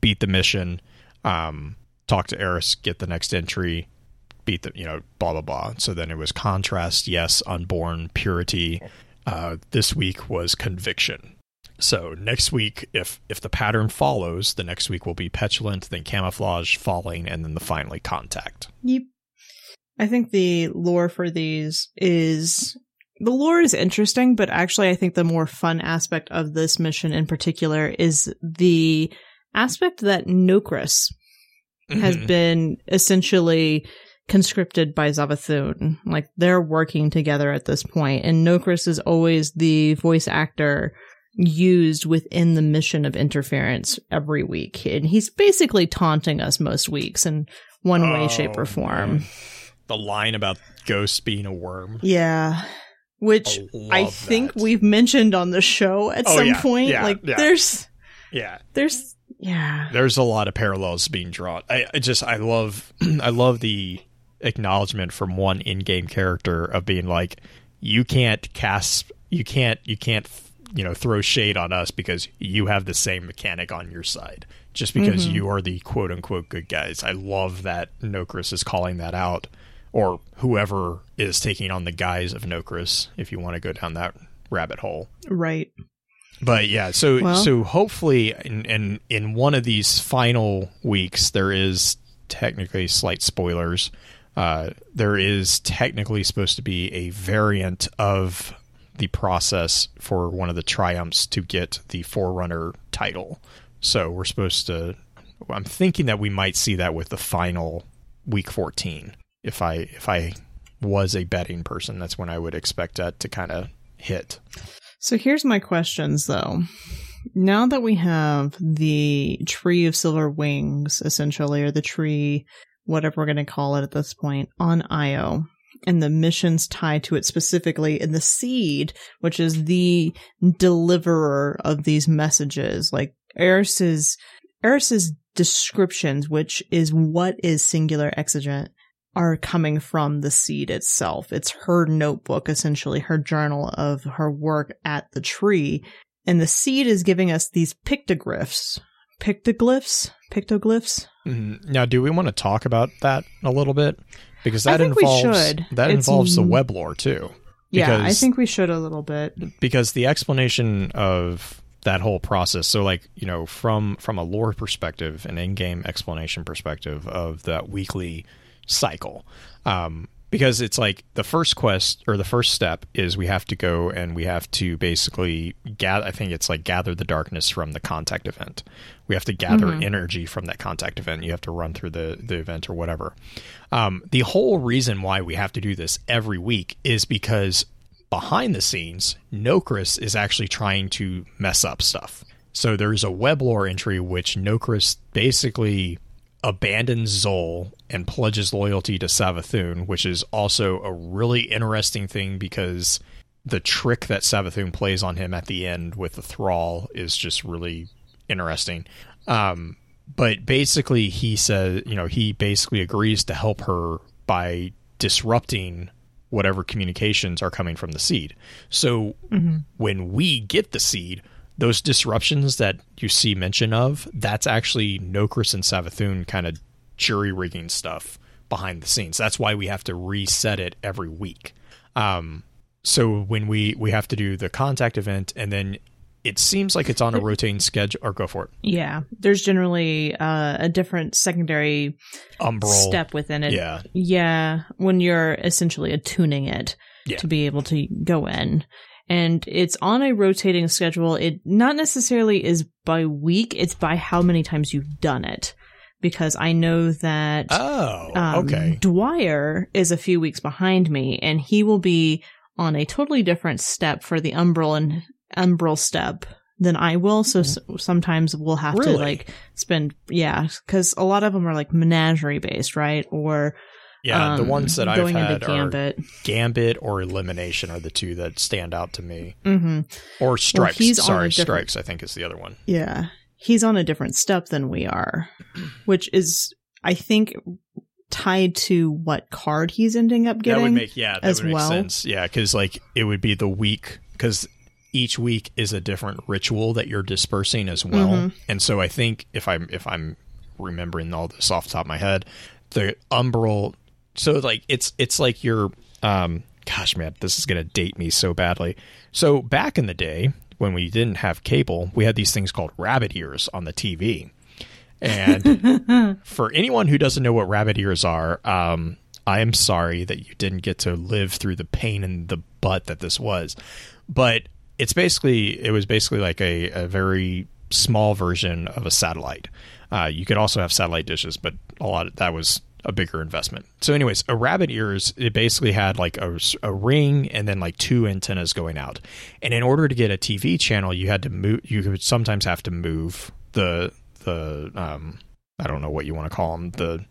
beat the mission, um, talk to Eris, get the next entry, beat the you know blah blah blah. So then it was contrast, yes, unborn, purity. Uh, this week was conviction. So next week, if if the pattern follows, the next week will be petulant, then camouflage, falling, and then the finally contact. Yep. I think the lore for these is the lore is interesting, but actually I think the more fun aspect of this mission in particular is the aspect that Nokris has Mhm. been essentially conscripted by Savathun. Like they're working together at this point, and Nokris is always the voice actor used within the mission of interference every week. And he's basically taunting us most weeks in one way, shape, or Oh, form. man. The line about ghosts being a worm. Yeah. Which I I think that. we've mentioned on the show at Oh, some yeah, point. yeah, like yeah. there's Yeah, there's yeah. there's a lot of parallels being drawn. I, I just I love I love the acknowledgement from one in-game character of being like, you can't cast, you can't, you can't, you know, throw shade on us because you have the same mechanic on your side. Just because Mm-hmm. you are the quote unquote good guys. I love that Nokris is calling that out, or whoever is taking on the guise of Nokris. If you want to go down that rabbit hole. Right. But yeah, so Well- so hopefully in, in in one of these final weeks there is technically slight spoilers. Uh, there is technically supposed to be a variant of the process for one of the triumphs to get the Forerunner title. So we're supposed to. I'm thinking that we might see that with the final week 14. If I if I was a betting person, that's when I would expect that to kind of hit. So here's my questions though. Now that we have the tree of silver wings, essentially, or the tree, whatever we're going to call it at this point, on Io, and the missions tied to it specifically, and the seed, which is the deliverer of these messages, like Eris's, Eris's descriptions, which is what is singular exigent, are coming from the seed itself. It's her notebook, essentially, her journal of her work at the tree. And the seed is giving us these pictoglyphs. Pictoglyphs? Pictoglyphs? Mhm. Now, do we want to talk about that a little bit? Because that involves that It's involves the web lore too. Yeah, I think we should a little bit. Because the explanation of that whole process, so like you know, from from a lore perspective, an in-game explanation perspective of that weekly cycle, um, because it's like the first quest or the first step is we have to go and we have to basically gather. I think it's like gather the darkness from the contact event. We have to gather energy from that contact event. You have to run through the the event or whatever. Um, the whole reason why we have to do this every week is because behind the scenes, Nokris is actually trying to mess up stuff. So there's a web lore entry which Nokris basically abandons Xol and pledges loyalty to Savathun, which is also a really interesting thing because the trick that Savathun plays on him at the end with the thrall is just really interesting. Um, but basically, he says, you know, he basically agrees to help her by disrupting whatever communications are coming from the seed. So when we get the seed, those disruptions that you see mention of, that's actually Nokris and Savathun kind of jury rigging stuff behind the scenes. That's why we have to reset it every week. Um, so when we we have to do the contact event, and then it seems like it's on a rotating schedule. Or go for it, Yeah, there's generally uh, a different secondary Umbral. step within it. Yeah, Yeah, when you're essentially attuning it Yeah. to be able to go in. And it's on a rotating schedule. It not necessarily is by week, it's by how many times you've done it. Because I know that Oh, um, okay. Dwyer is a few weeks behind me, and he will be on a totally different step for the umbral and umbral step than I will. So s- sometimes we'll have to Mm-hmm. Like spend, yeah, because a lot of them are like menagerie based, right? Or Yeah, the um, ones that I've had into are Gambit. Gambit or Elimination are the two that stand out to me. hmm Or Strikes. he's Sorry, different- Strikes. I think is the other one. Yeah, he's on a different step than we are, which is, I think, tied to what card he's ending up getting. that would make yeah, that as would make well. sense. Yeah, because like it would be the week because each week is a different ritual that you're dispersing as well. Mhm. And so I think if I'm if I'm remembering all this off the top of my head, the umbral. So like it's it's like your um. Gosh, man, this is gonna date me so badly. So back in the day when we didn't have cable, we had these things called rabbit ears on the TV. And for anyone who doesn't know what rabbit ears are, um, I am sorry that you didn't get to live through the pain in the butt that this was. But it's basically, it was basically like a, a very small version of a satellite. Uh, you could also have satellite dishes, but a lot of that was a bigger investment. So, anyways, a rabbit ears it basically had like a, a ring and then like two antennas going out. And in order to get a TV channel, you had to move. You would sometimes have to move the the um I don't know what you want to call them the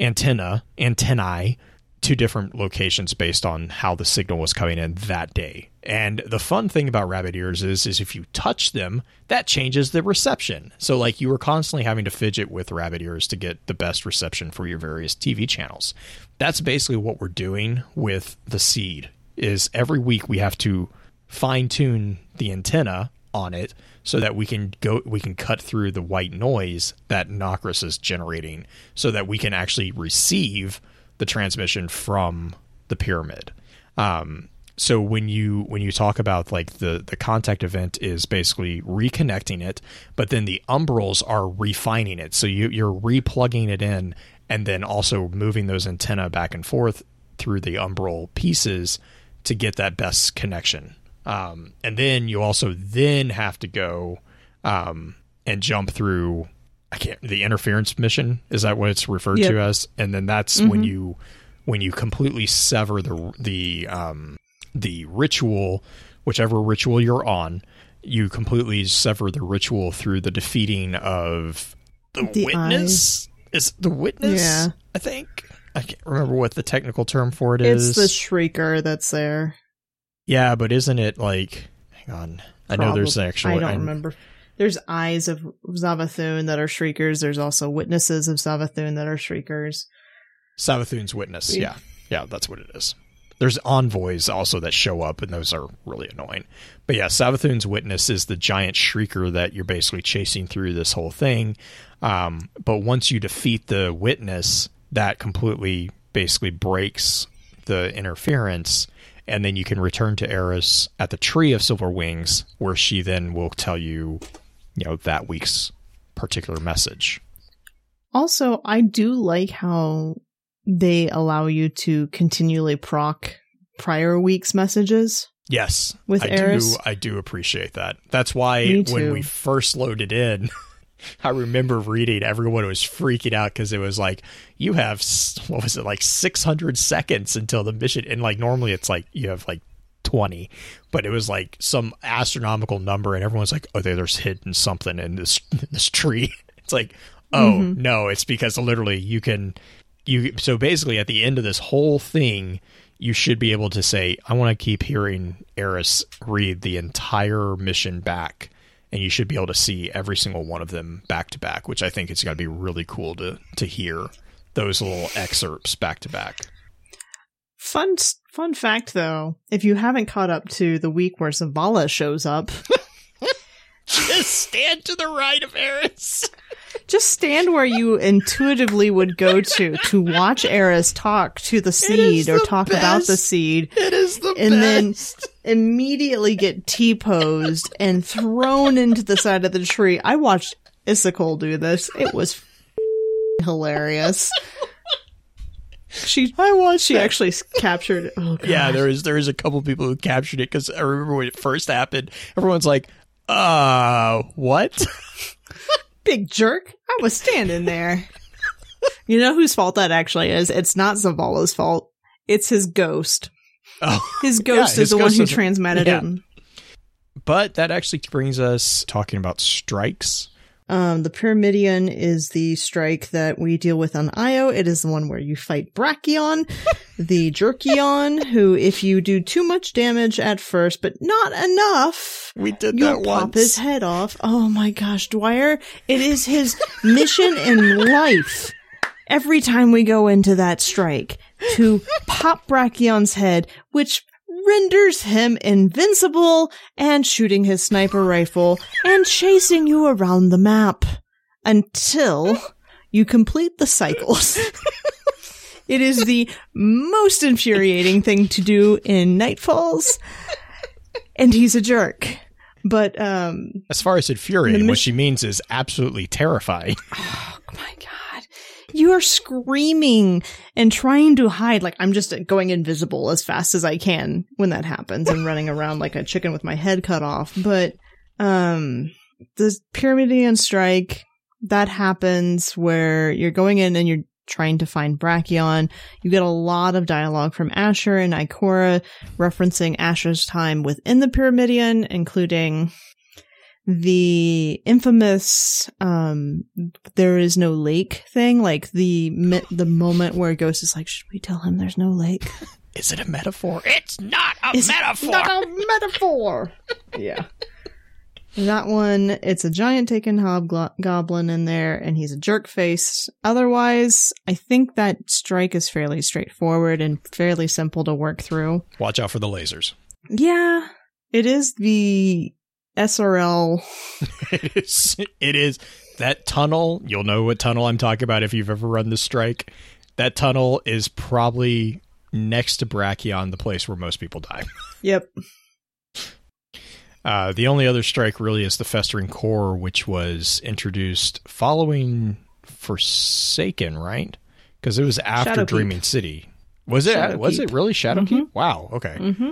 antenna antennae to different locations based on how the signal was coming in that day. And the fun thing about rabbit ears is is if you touch them, that changes the reception. So like you were constantly having to fidget with rabbit ears to get the best reception for your various TV channels. That's basically what we're doing with the seed. Is every week we have to fine tune the antenna on it so that we can go we can cut through the white noise that Nokris is generating so that we can actually receive the transmission from the pyramid. Um, so when you when you talk about like the the contact event is basically reconnecting it, but then the umbrals are refining it. So you you're replugging it in and then also moving those antenna back and forth through the umbral pieces to get that best connection. Um, and then you also then have to go um, and jump through. I can't. The interference mission is that what it's referred Yep. to as? And then that's when you when you completely sever the the um, the ritual, whichever ritual you're on, you completely sever the ritual through the defeating of the, The witness. Is the witness? Yeah. I think I can't remember what the technical term for it is. It's the shrieker that's there. Yeah, but isn't it like? Hang on, I know there's Probably. actual. I don't remember. There's eyes of Savathun that are shriekers. There's also witnesses of Savathun that are shriekers. Savathun's witness. Yeah, yeah, that's what it is. There's envoys also that show up, and those are really annoying. But yeah, Savathun's witness is the giant shrieker that you're basically chasing through this whole thing. Um, but once you defeat the witness, that completely basically breaks the interference, and then you can return to Eris at the Tree of Silver Wings, where she then will tell you, you know, that week's particular message. Also, I do like how they allow you to continually proc prior week's messages. Yes, With I Eris? do. I do appreciate that. That's why when we first loaded in, I remember reading everyone was freaking out because it was like you have what was it like six hundred seconds until the mission, and like normally it's like you have like 20, but it was like some astronomical number, and everyone's like, "Oh, there's hidden something in this in this tree." It's like, oh mm-hmm. no, it's because literally you can you. So basically, at the end of this whole thing, you should be able to say, "I want to keep hearing Eris read the entire mission back." And you should be able to see every single one of them back to back, which I think it's to be really cool to to hear those little excerpts back to back. Fun fun fact though, if you haven't caught up to the week where Zavala shows up, Just stand to the right of Eris. Just stand where you intuitively would go to to watch Eris talk to the seed or the talk about the seed It is the and then immediately get T-posed and thrown into the side of the tree. I watched Issacol do this. It was hilarious. She, I watched. She actually s- captured. Oh! Yeah, there is there is a couple people who captured it because I remember when it first happened. Everyone's like, "Uh, what?" big jerk. I was standing there. you know whose fault that actually is? It's not Zavala's fault. It's his ghost. oh, His ghost his is the one who transmitted yeah. him. but that actually brings us talking about strikes. Um, the Pyramidion is the strike that we deal with on Io. It is the one where you fight Brakion, the Jerkion, who, if you do too much damage at first, but not enough, We did that pop once. his head off. Oh my gosh, Dwyer, it is his mission in life. Every time we go into that strike to pop Brakion's head, which renders him invincible and shooting his sniper rifle and chasing you around the map until you complete the cycles. it is the most infuriating thing to do in Nightfalls, and he's a jerk. But um As far as infuriating, what she means is absolutely terrifying. oh my god. You are screaming and trying to hide. Like I'm just going invisible as fast as I can when that happens and running around like a chicken with my head cut off. But um the Pyramidion strike that happens where you're going in and you're trying to find Brakion. You get a lot of dialogue from Asher and Ikora referencing Asher's time within the Pyramidion, including the infamous um there is no lake thing like the mi- the moment where ghost is like should we tell him there's no lake Is it a metaphor? It's not a It's metaphor. not a metaphor yeah that one it's a giant taken hobgoblin in there and he's a jerk face otherwise i think that strike is fairly straightforward and fairly simple to work through Watch out for the lasers. yeah it is the srl It is. It is that tunnel. You'll know what tunnel I'm talking about if you've ever run the strike. That tunnel is probably next to Brakion, the place where most people die. yep Uh, the only other strike really is the Festering Core, which was introduced following Forsaken, right? Because it was after Shadowkeep. Dreaming City. Was it? Was Shadowkeep. it really Shadowkeep? Wow. Okay. mm-hmm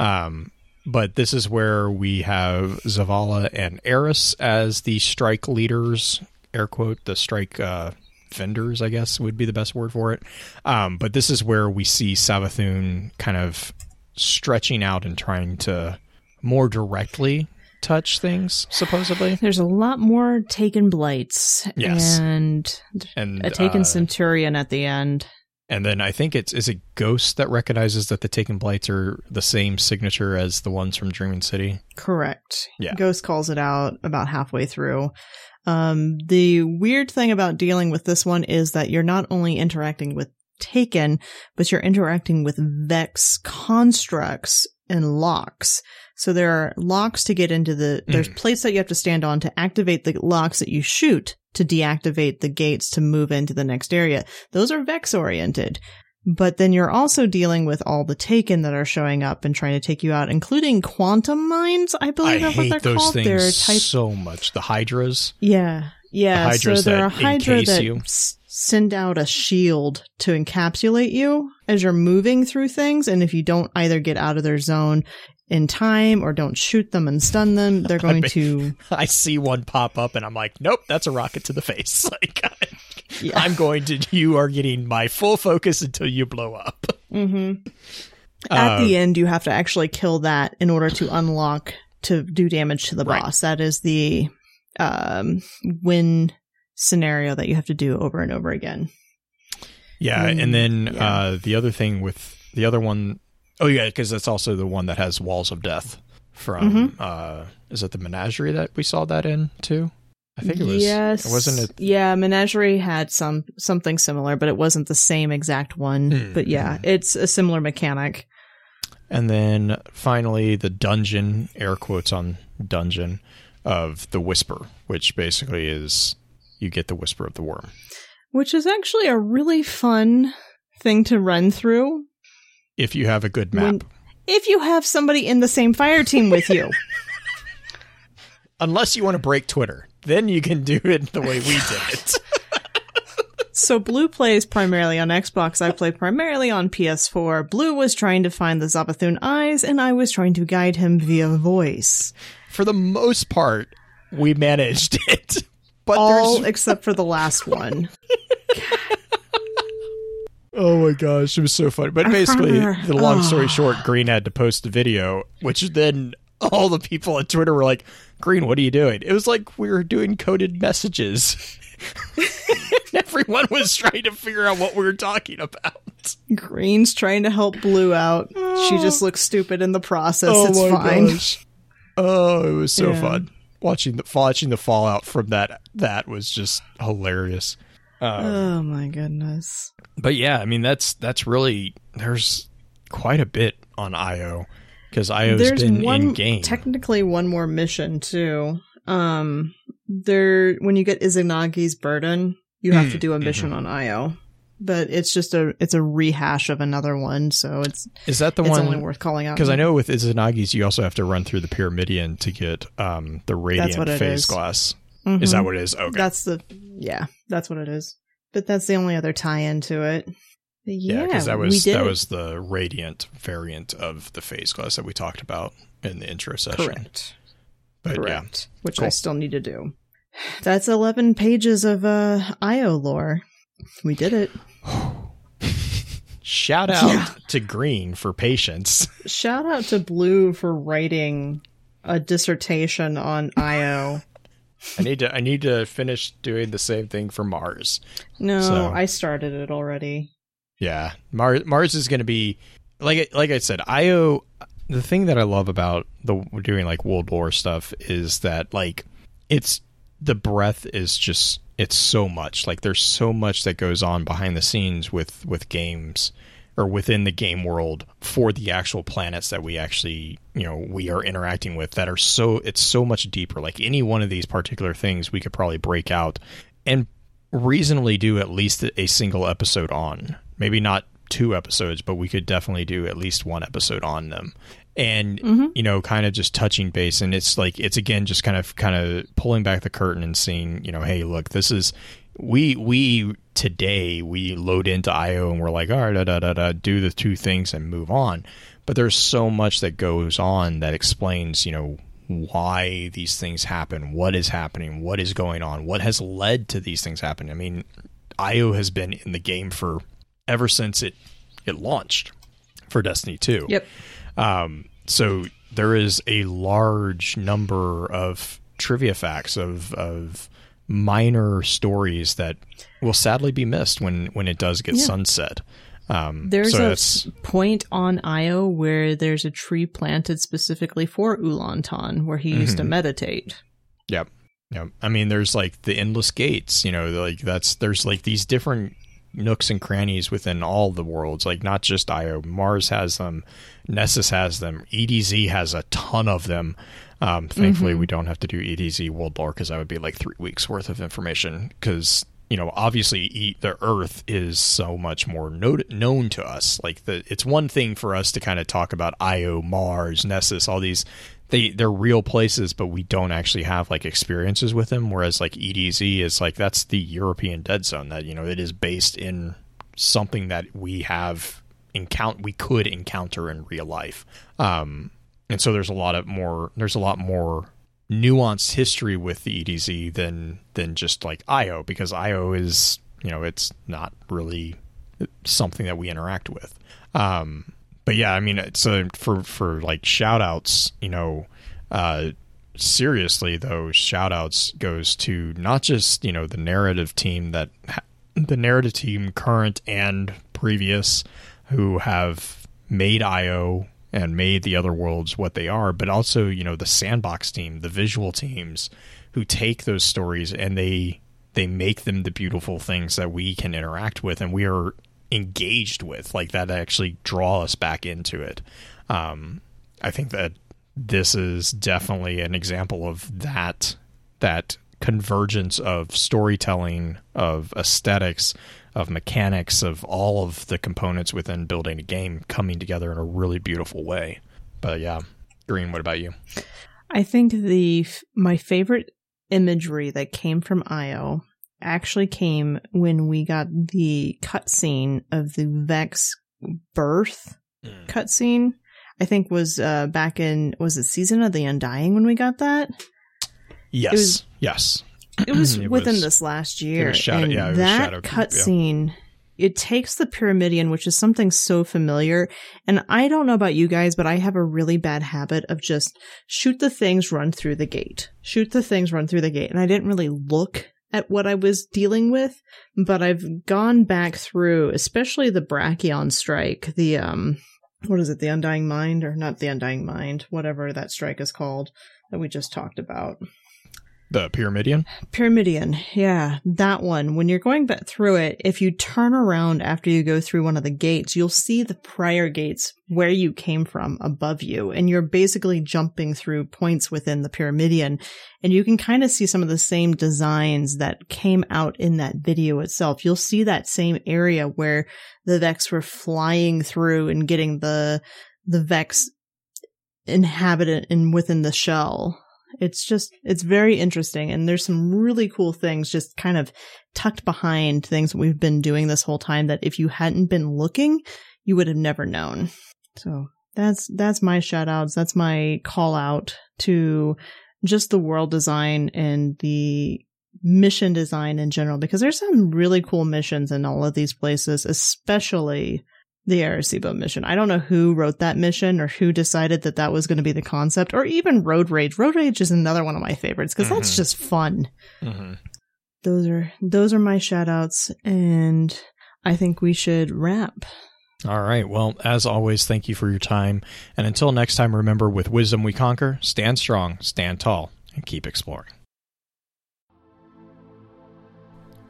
Um, but this is where we have Zavala and Eris as the strike leaders, air quote, the strike uh, vendors, I guess would be the best word for it. Um, but this is where we see Savathun kind of stretching out and trying to more directly touch things, supposedly. There's a lot more taken blights Yes. and And a taken uh, centurion at the end. And then I think it's is it Ghost that recognizes that the Taken Blights are the same signature as the ones from Dreaming City. Correct. Yeah. Ghost calls it out about halfway through. Um, the weird thing about dealing with this one is that you're not only interacting with Taken, but you're interacting with Vex constructs and locks. So there are locks to get into the, there's plates that you have to stand on to activate the locks that you shoot to deactivate the gates to move into the next area. Those are Vex oriented. But then you're also dealing with all the Taken that are showing up and trying to take you out, including quantum mines, I I believe that's what hate they're those called. things They're type so much. The Hydras. yeah, yeah. The so hydras they're a hydra that you. send out a shield to encapsulate you as you're moving through things, and if you don't either get out of their zone in time or don't shoot them and stun them, they're going bet- to. I see one pop up and I'm like, nope, that's a rocket to the face. Like, Yeah. I'm going to. You are getting my full focus until you blow up. hmm At Uh, the end, you have to actually kill that in order to unlock to do damage to the Right. boss. That is the um, win scenario that you have to do over and over again. Yeah, Mm, and then yeah. uh, the other thing with the other one, oh yeah, because that's also the one that has walls of death from. Mm-hmm. Uh, is it the menagerie that we saw that in too? I think it was. Yes, wasn't it. Yeah, Menagerie had some something similar, but it wasn't the same exact one. Hmm. But yeah, it's a similar mechanic. And then finally, the dungeon, air quotes on dungeon, of the whisper, which basically is you get the whisper of the worm. which is actually a really fun thing to run through If you have a good map, When- if you have somebody in the same fire team with you. unless you want to break Twitter, then you can do it the way we did it. so Blue plays primarily on Xbox. I play primarily on PS4. Blue was trying to find the Savathun eyes, and I was trying to guide him via voice. For the most part, we managed it. But All there's except for the last one. Oh my gosh, it was so funny. But basically, the long story short, Green had to post the video, which then all the people on Twitter were like, Green, what are you doing? It was like we were doing coded messages. Everyone was trying to figure out what we were talking about. Green's trying to help Blue out. She just oh. looks stupid in the process. oh it's fine. gosh. Oh, it was so Yeah. fun. Watching the watching the fallout from that that was just hilarious. Oh my goodness. But yeah, I mean that's that's really there's quite a bit on IO because IO's There's been one in game. technically one more mission too. Um there when you get Izanagi's burden, you have Mm, to do a mission on IO. But it's just a it's a rehash of another one, so it's Is that the one? only worth calling out. Because I know with Izanagi's, you also have to run through the Pyramidion to get um, the radiant phase is. glass. Mhm. Is that what it is? Okay. That's the yeah, that's what it is. But that's the only other tie-in to it. But yeah, yeah, because that was that was the radiant variant of the phase glass that we talked about in the intro session. correct. But Correct. Which I still need to do. That's 11 pages of uh, IO lore. We did it. Shout out Yeah. to Green for patience. Shout out to Blue for writing a dissertation on IO. I need to I need to finish doing the same thing for Mars. No, So- I started it already. Yeah, Mars Mars is going to be like like I said. IO. The thing that I love about the doing like World War stuff is that like it's the breadth is just it's so much like there's so much that goes on behind the scenes with with games or within the game world for the actual planets that we actually you know we are interacting with that are so it's so much deeper like any one of these particular things we could probably break out and reasonably do at least a single episode on. Maybe not two episodes, but we could definitely do at least one episode on them. And mm-hmm. you know, kind of just touching base, and it's like it's again just kind of kind of pulling back the curtain and seeing, you know, hey, look, this is we we today we load into IO and we're like, all right, da, da, da, da, do the two things and move on. But there's so much that goes on that explains, you know, why these things happen, what is happening, what is going on, what has led to these things happening. I mean, IO has been in the game for ever since it it launched for Destiny 2. Yep. Um, so there is a large number of trivia facts of of minor stories that will sadly be missed when when it does get Yeah. sunset. Um, There's so a that's point on Io where there's a tree planted specifically for Ulan-Tan where he used to Mm-hmm. meditate. Yep. Yep. I mean, there's like the endless gates. You know, like that's there's like these different nooks and crannies within all the worlds. Like not just Io. Mars has them. Nessus has them. EDZ has a ton of them. Um, thankfully, we don't have to do EDZ World Lore because that would be like three weeks worth of information. Because you know, obviously, e- the Earth is so much more no- known to us. Like the, it's one thing for us to kind of talk about Io, Mars, Nessus, all these they they're real places, but we don't actually have like experiences with them. Whereas like EDZ is like that's the European dead zone that you know it is based in something that we have encounter we could encounter in real life. Um, and so there's a lot of more there's a lot more nuanced history with the EDZ than than just like IO because IO is you know it's not really something that we interact with. Um, but yeah, I mean, a, for for like shout outs, you know, uh, seriously though, shout outs goes to not just you know the narrative team that the narrative team current and previous who have made IO and made the other worlds what they are, but also you know the sandbox team, the visual teams who take those stories and they they make them the beautiful things that we can interact with and we are engaged with like that actually draw us back into it. Um, i think that this is definitely an example of that that convergence of storytelling of aesthetics of mechanics of all of the components within building a game coming together in a really beautiful way but yeah green what about you I think the my favorite imagery that came from IO actually came when we got the cutscene of the Vex birth Mm. cutscene. I think was uh, back in was it season of the Undying when we got that. yes was- yes It was It within was- this last year. Shadow- and yeah, that Keep, yeah. cutscene. It takes the pyramidion, which is something so familiar. And I don't know about you guys, but I have a really bad habit of just shoot the things, run through the gate. Shoot the things, run through the gate. And I didn't really look at what I was dealing with, but I've gone back through, especially the Brakion strike, the, um, what is it, the Undying Mind, or not the Undying Mind, whatever that strike is called that we just talked about. The pyramidion Pyramidion, yeah, that one. When you're going back through it, if you turn around after you go through one of the gates, you'll see the prior gates where you came from above you, and you're basically jumping through points within the Pyramidion, and you can kind of see some of the same designs that came out in that video itself. You'll see that same area where the Vex were flying through and getting the the Vex inhabitant in within the shell it's just it's very interesting and there's some really cool things just kind of tucked behind things we've been doing this whole time that if you hadn't been looking you would have never known. So that's that's my shout outs that's my call out to just the world design and the mission design in general because there's some really cool missions in all of these places especially the Arecibo mission. I don't know who wrote that mission or who decided that that was going to be the concept or even Road Rage. Road Rage is another one of my favorites because that's Mhm. just fun. mm-hmm. Those are those are my shout outs and I think we should wrap. All right. Well, as always, thank you for your time. And until next time, remember with wisdom we conquer, stand strong, stand tall, and keep exploring.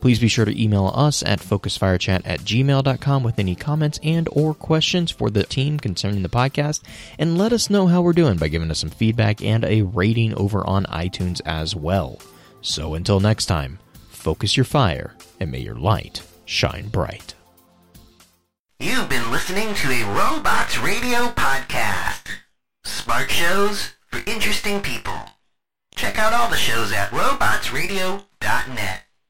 Please be sure to email us at focusfirechat at gmail.com with any comments and or questions for the team concerning the podcast, and let us know how we're doing by giving us some feedback and a rating over on iTunes as well. So until next time, focus your fire and may your light shine bright. You've been listening to a Robots Radio podcast. Smart shows for interesting people. Check out all the shows at robotsradio.net.